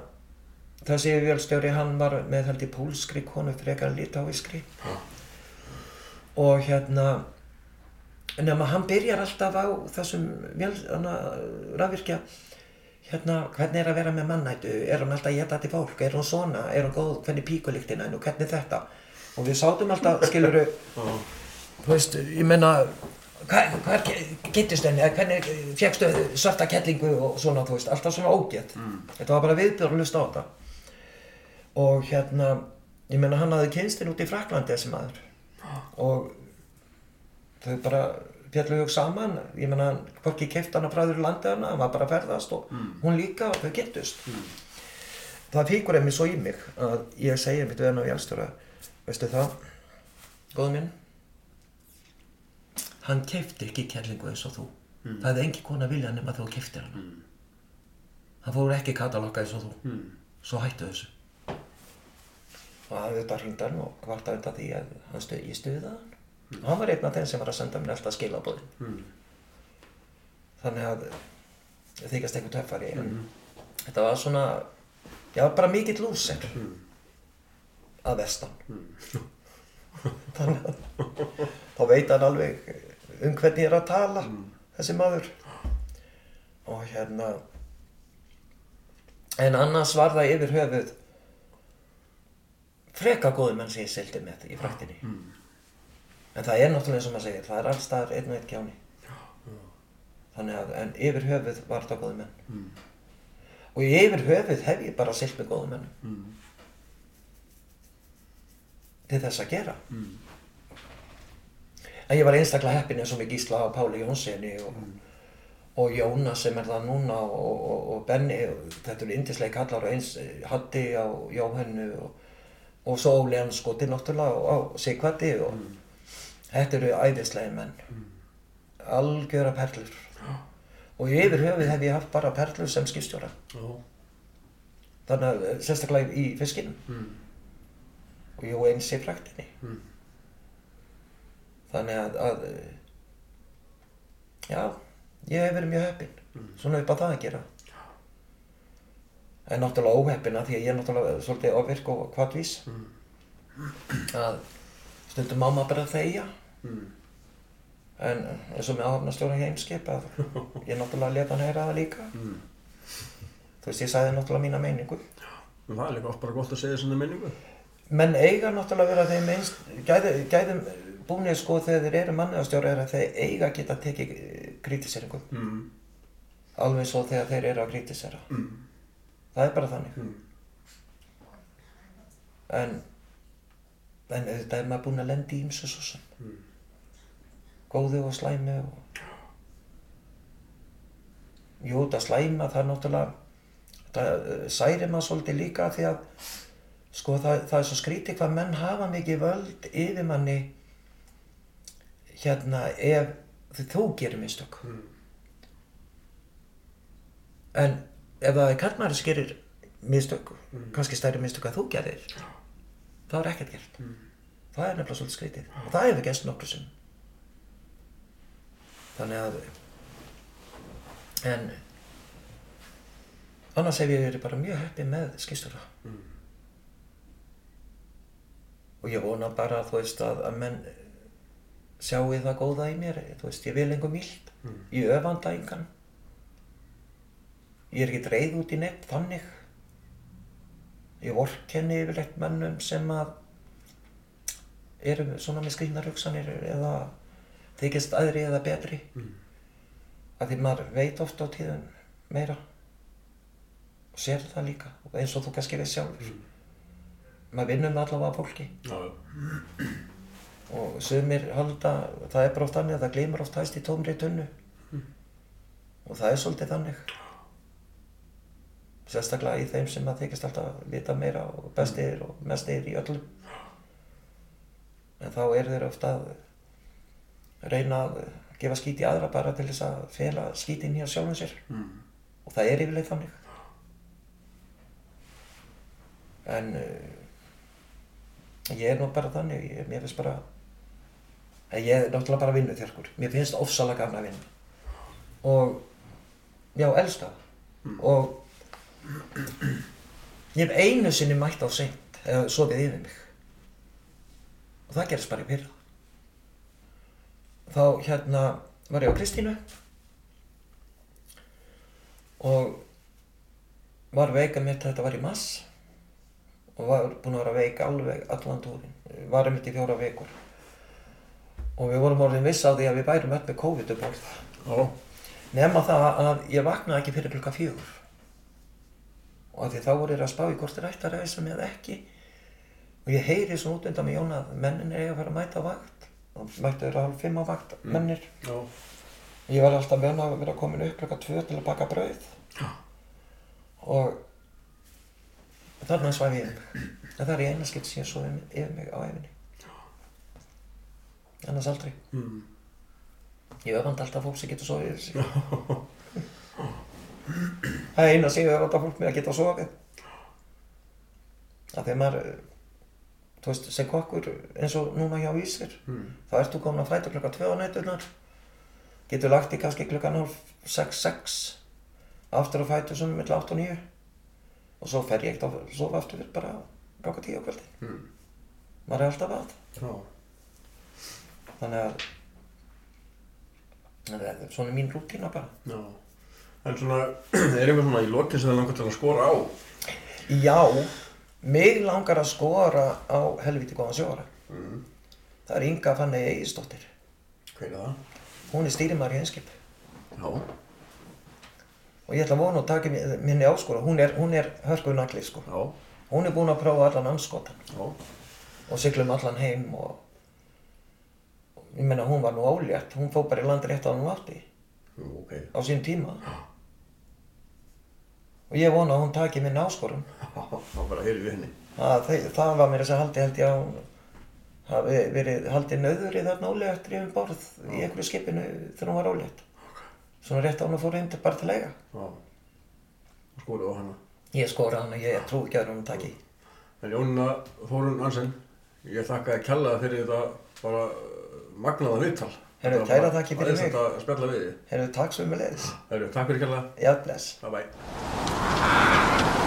þessi yfirvélstjóri hann var með held í pólskri konu frekar litáískri. Já. og hérna nema hann byrjar alltaf á þessum rafvirkja. Hérna, hvernig er að vera með mannættu er hann alltaf að geta til fólk, er hann svona? Er hann góð, hvernig píkulíktina og hvernig þetta? Og við sátum alltaf, skiluru þú veist, ég menna hvað hva getist henni, hvernig fjekkstu svarta kettlingu og svona, þú veist, alltaf svona ógætt Mm. þetta var bara viðbjörn að hlusta á þetta. Og hérna ég menna hann hafði kynstinn út í Fraklandi þessi maður. Og þau bara fjallu hug saman. Ég menna hann, hvorki keift hana frá þurru landi hana, hann var bara að ferðast og hún líka og þau getust það fíkur einmitt svo í mig að ég segi mitt við hann á Jálstöra veistu það, góðu minn hann keifti ekki kærlingu eins og þú. Það hefði engi kona vilja nema þú keiftir hana. Hann fór ekki katalokka eins og þú. Mm. svo hættu þessu. Og hann auðvitað hringdi hann og kvarta undan því að hann stuð, ég stuði það. Hann og hann var einn af þeim sem var að senda mér alltaf skilabóðin Mm. þannig að þykast einhvern töffari. En þetta var svona já bara mikill lúser Mm. að vestan. Þannig að þá veit hann alveg um hvernig ég er að tala þessi maður. Og hérna en annars var það yfir höfuð freka góði menn sem ég sildi með í fræktinni. En það er náttúrulega og maður segir það er alls staðar einn og einn kjáni þannig að en yfir höfuð var það góði menn. Og yfir höfuð hef ég bara silt með góðum mönnum. Mm. til þess að gera. Mm. En ég var einstaklega heppin eins og með Gísla og Páli Jónssoni og, og Jónas sem er það núna og, og, og Benni og þetta eru indislega kallar og eins Hatti á Jóhannu og, svo Óli Anskoti náttúrulega og á Sigvati og þetta eru æðislega menn. Algjöra perlur. Og yfir höfuð hef ég haft bara perlur sem skipstjóra. Já. þannig að sérstaklega í fiskinum. Mm. og ég og eins í fræktinni Mm. Þannig að, að eh, já, ég hef verið mjög heppinn. Svona upp á það að gera. En náttúrulega óheppinn að því að ég er náttúrulega svolítið ofirk og hvatvís að stundum má maður bara þegja. Mm. en eins og með áhafnastjóra heimskip að ég náttúrulega leta hann heyra það líka. Mm. þú veist, ég sagði náttúrulega mína meiningu. Það er líka oft bara gott að segja svona minningu. menn eiga náttúrulega vera þeim einst gæðum búinir sko þegar þeir eru manniðastjóra er að þeir eiga að geta tekið kritiseringu Mm. alveg svo þegar þeir eru að kritisera Mm. það er bara þannig Mm. en en þetta er maður búinn að lenda í ýmsu svo sem Mm. góðu og slæmi og jú, þetta slæma það er náttúrulega það eh, særir maður svolítið líka því að sko það, það er svo skrítið hvað menn hafa mikið völd yfir manni hérna ef þú gerir mistök Mm. en ef það er karlmæri sem gerir mistök Mm. kannski stærri mistök að þú gerir það er ekkert gert Mm. það er nefnilega svolítið skrítið og það hefur gerst nokkur sem þannig að en annars hef ég verið bara mjög heppið með skýrstura Mm. og ég vona bara þú veist að, að menn sjáu það góða í mér þú veist ég vil engum vilt Mm. ég öfanda engan ég er ekki dreið út í neitt þannig ég vorkenni yfirleitt mennum sem að eru svona með skrýnar hugsanir eða þykist aðri eða betri Mm. að því maður veit oft á tíðum meira og sér það líka eins og þú kannski veist sjálfur maður vinnur með allavega fólki Já, já. Og sumir halda, það er bara oft þannig að það gleymur oft hæst í tómri tunnu. Og það er svolítið þannig. Sérstaklega í þeim sem að þykist alltaf vita meira og bestir og mestir í öllum en þá eru þeir ofta að reyna að gefa skít í aðra bara til þess að fela skítinn hjá sjálfum sér. Mm. og það er yfirleitt þannig. En uh, ég er nú bara þannig. Ég, mér finnst bara að ég er náttúrulega bara vinnu þjörkur mér finnst ofsalega gafna að vinna. Og já, elska það. Og ég hef einu sinni mætt á seint eða sofið yfir mig. Og það gerist bara í pyrra þá hérna var ég á Kristínu. Og var veika mitt, þetta var í mass og var búinn að vera veik alveg allan túrin, var einmitt í fjóra vikur og við vorum orðin viss á því að við bærum öll með COVID upp orð Já. nema það að ég vaknaði ekki fyrir klukka fjögur og því þá voru þeir að spá í hvort þeir ætti að reisa með ekki og ég heyri svona út undan með Jón að mennin er að fara að mæta á vakt og þeir að hálf fimm á vakt mennir Já. Ég var alltaf með að vera komin upp klokka tvö til að baka brauð. Og þarna svæfi ég mig. En það er í eina skipt sem ég svo yfir mig á efinni. Annars aldrei. Mm. Ég öfandi alltaf fólk sem getur sofið yfir sig. Það er eina sem ég öfandi fólk með að geta sofið. Það þegar maður, þú veist, sem kokkur eins og núna hjá Ísir, Mm. þá ertu komin að fæta klokka tvö á nætturnar getur lagt í kannski klukkan hálf 6-6 aftur að fæta svona millir 8 og 9 og svo fer ég ekkert að sofa aftur bara klokka 10 á kvöldi Mm. maður er alltaf að Já. Þannig að það er svona mín rútína bara Já. En svona, er eitthvað svona í lokin sem það langar til að skora á? já, mig langar að skora á helviti góðan sjóra Mm. það er Inga Fanney Egisdóttir Hver er það? hún er stýrimæri í einskip Já. og ég ætla að vona að taka mi- minni áskora. Hún er, er hörkuð nagli sko. Já, Hún er búin að prófa allan anskotan og siglum allan heim og og ég meina hún var nú ólétt. Hún fór bara í land rétt á hún átti Jú, ok. á sín tíma. Og ég vona að hún taki minni áskorum. þá bara heyrðu við henni. Það, það, það var mér þess að haldi held ég að hún hafi verið haldið nöður í þarna ólétt drifum borð í einhverju skipinu þegar hún var ólétt. Svona rétt á hún að fór heim til bara til að eiga. Já. Skoruðu á hana. Ég skora hann og ég trú ekki að hún taki. En Jónina Þórun Hansen, ég þakka þér kjallaði fyrir þetta bara uh, magnaða viðtal. Þetta var kæra þakkir fyrir mig. æðislegt að spjalla við. Herru, takk svo með leiðis. Heyrðu, takk fyrir kjallaði. Já, bless. Bye bye.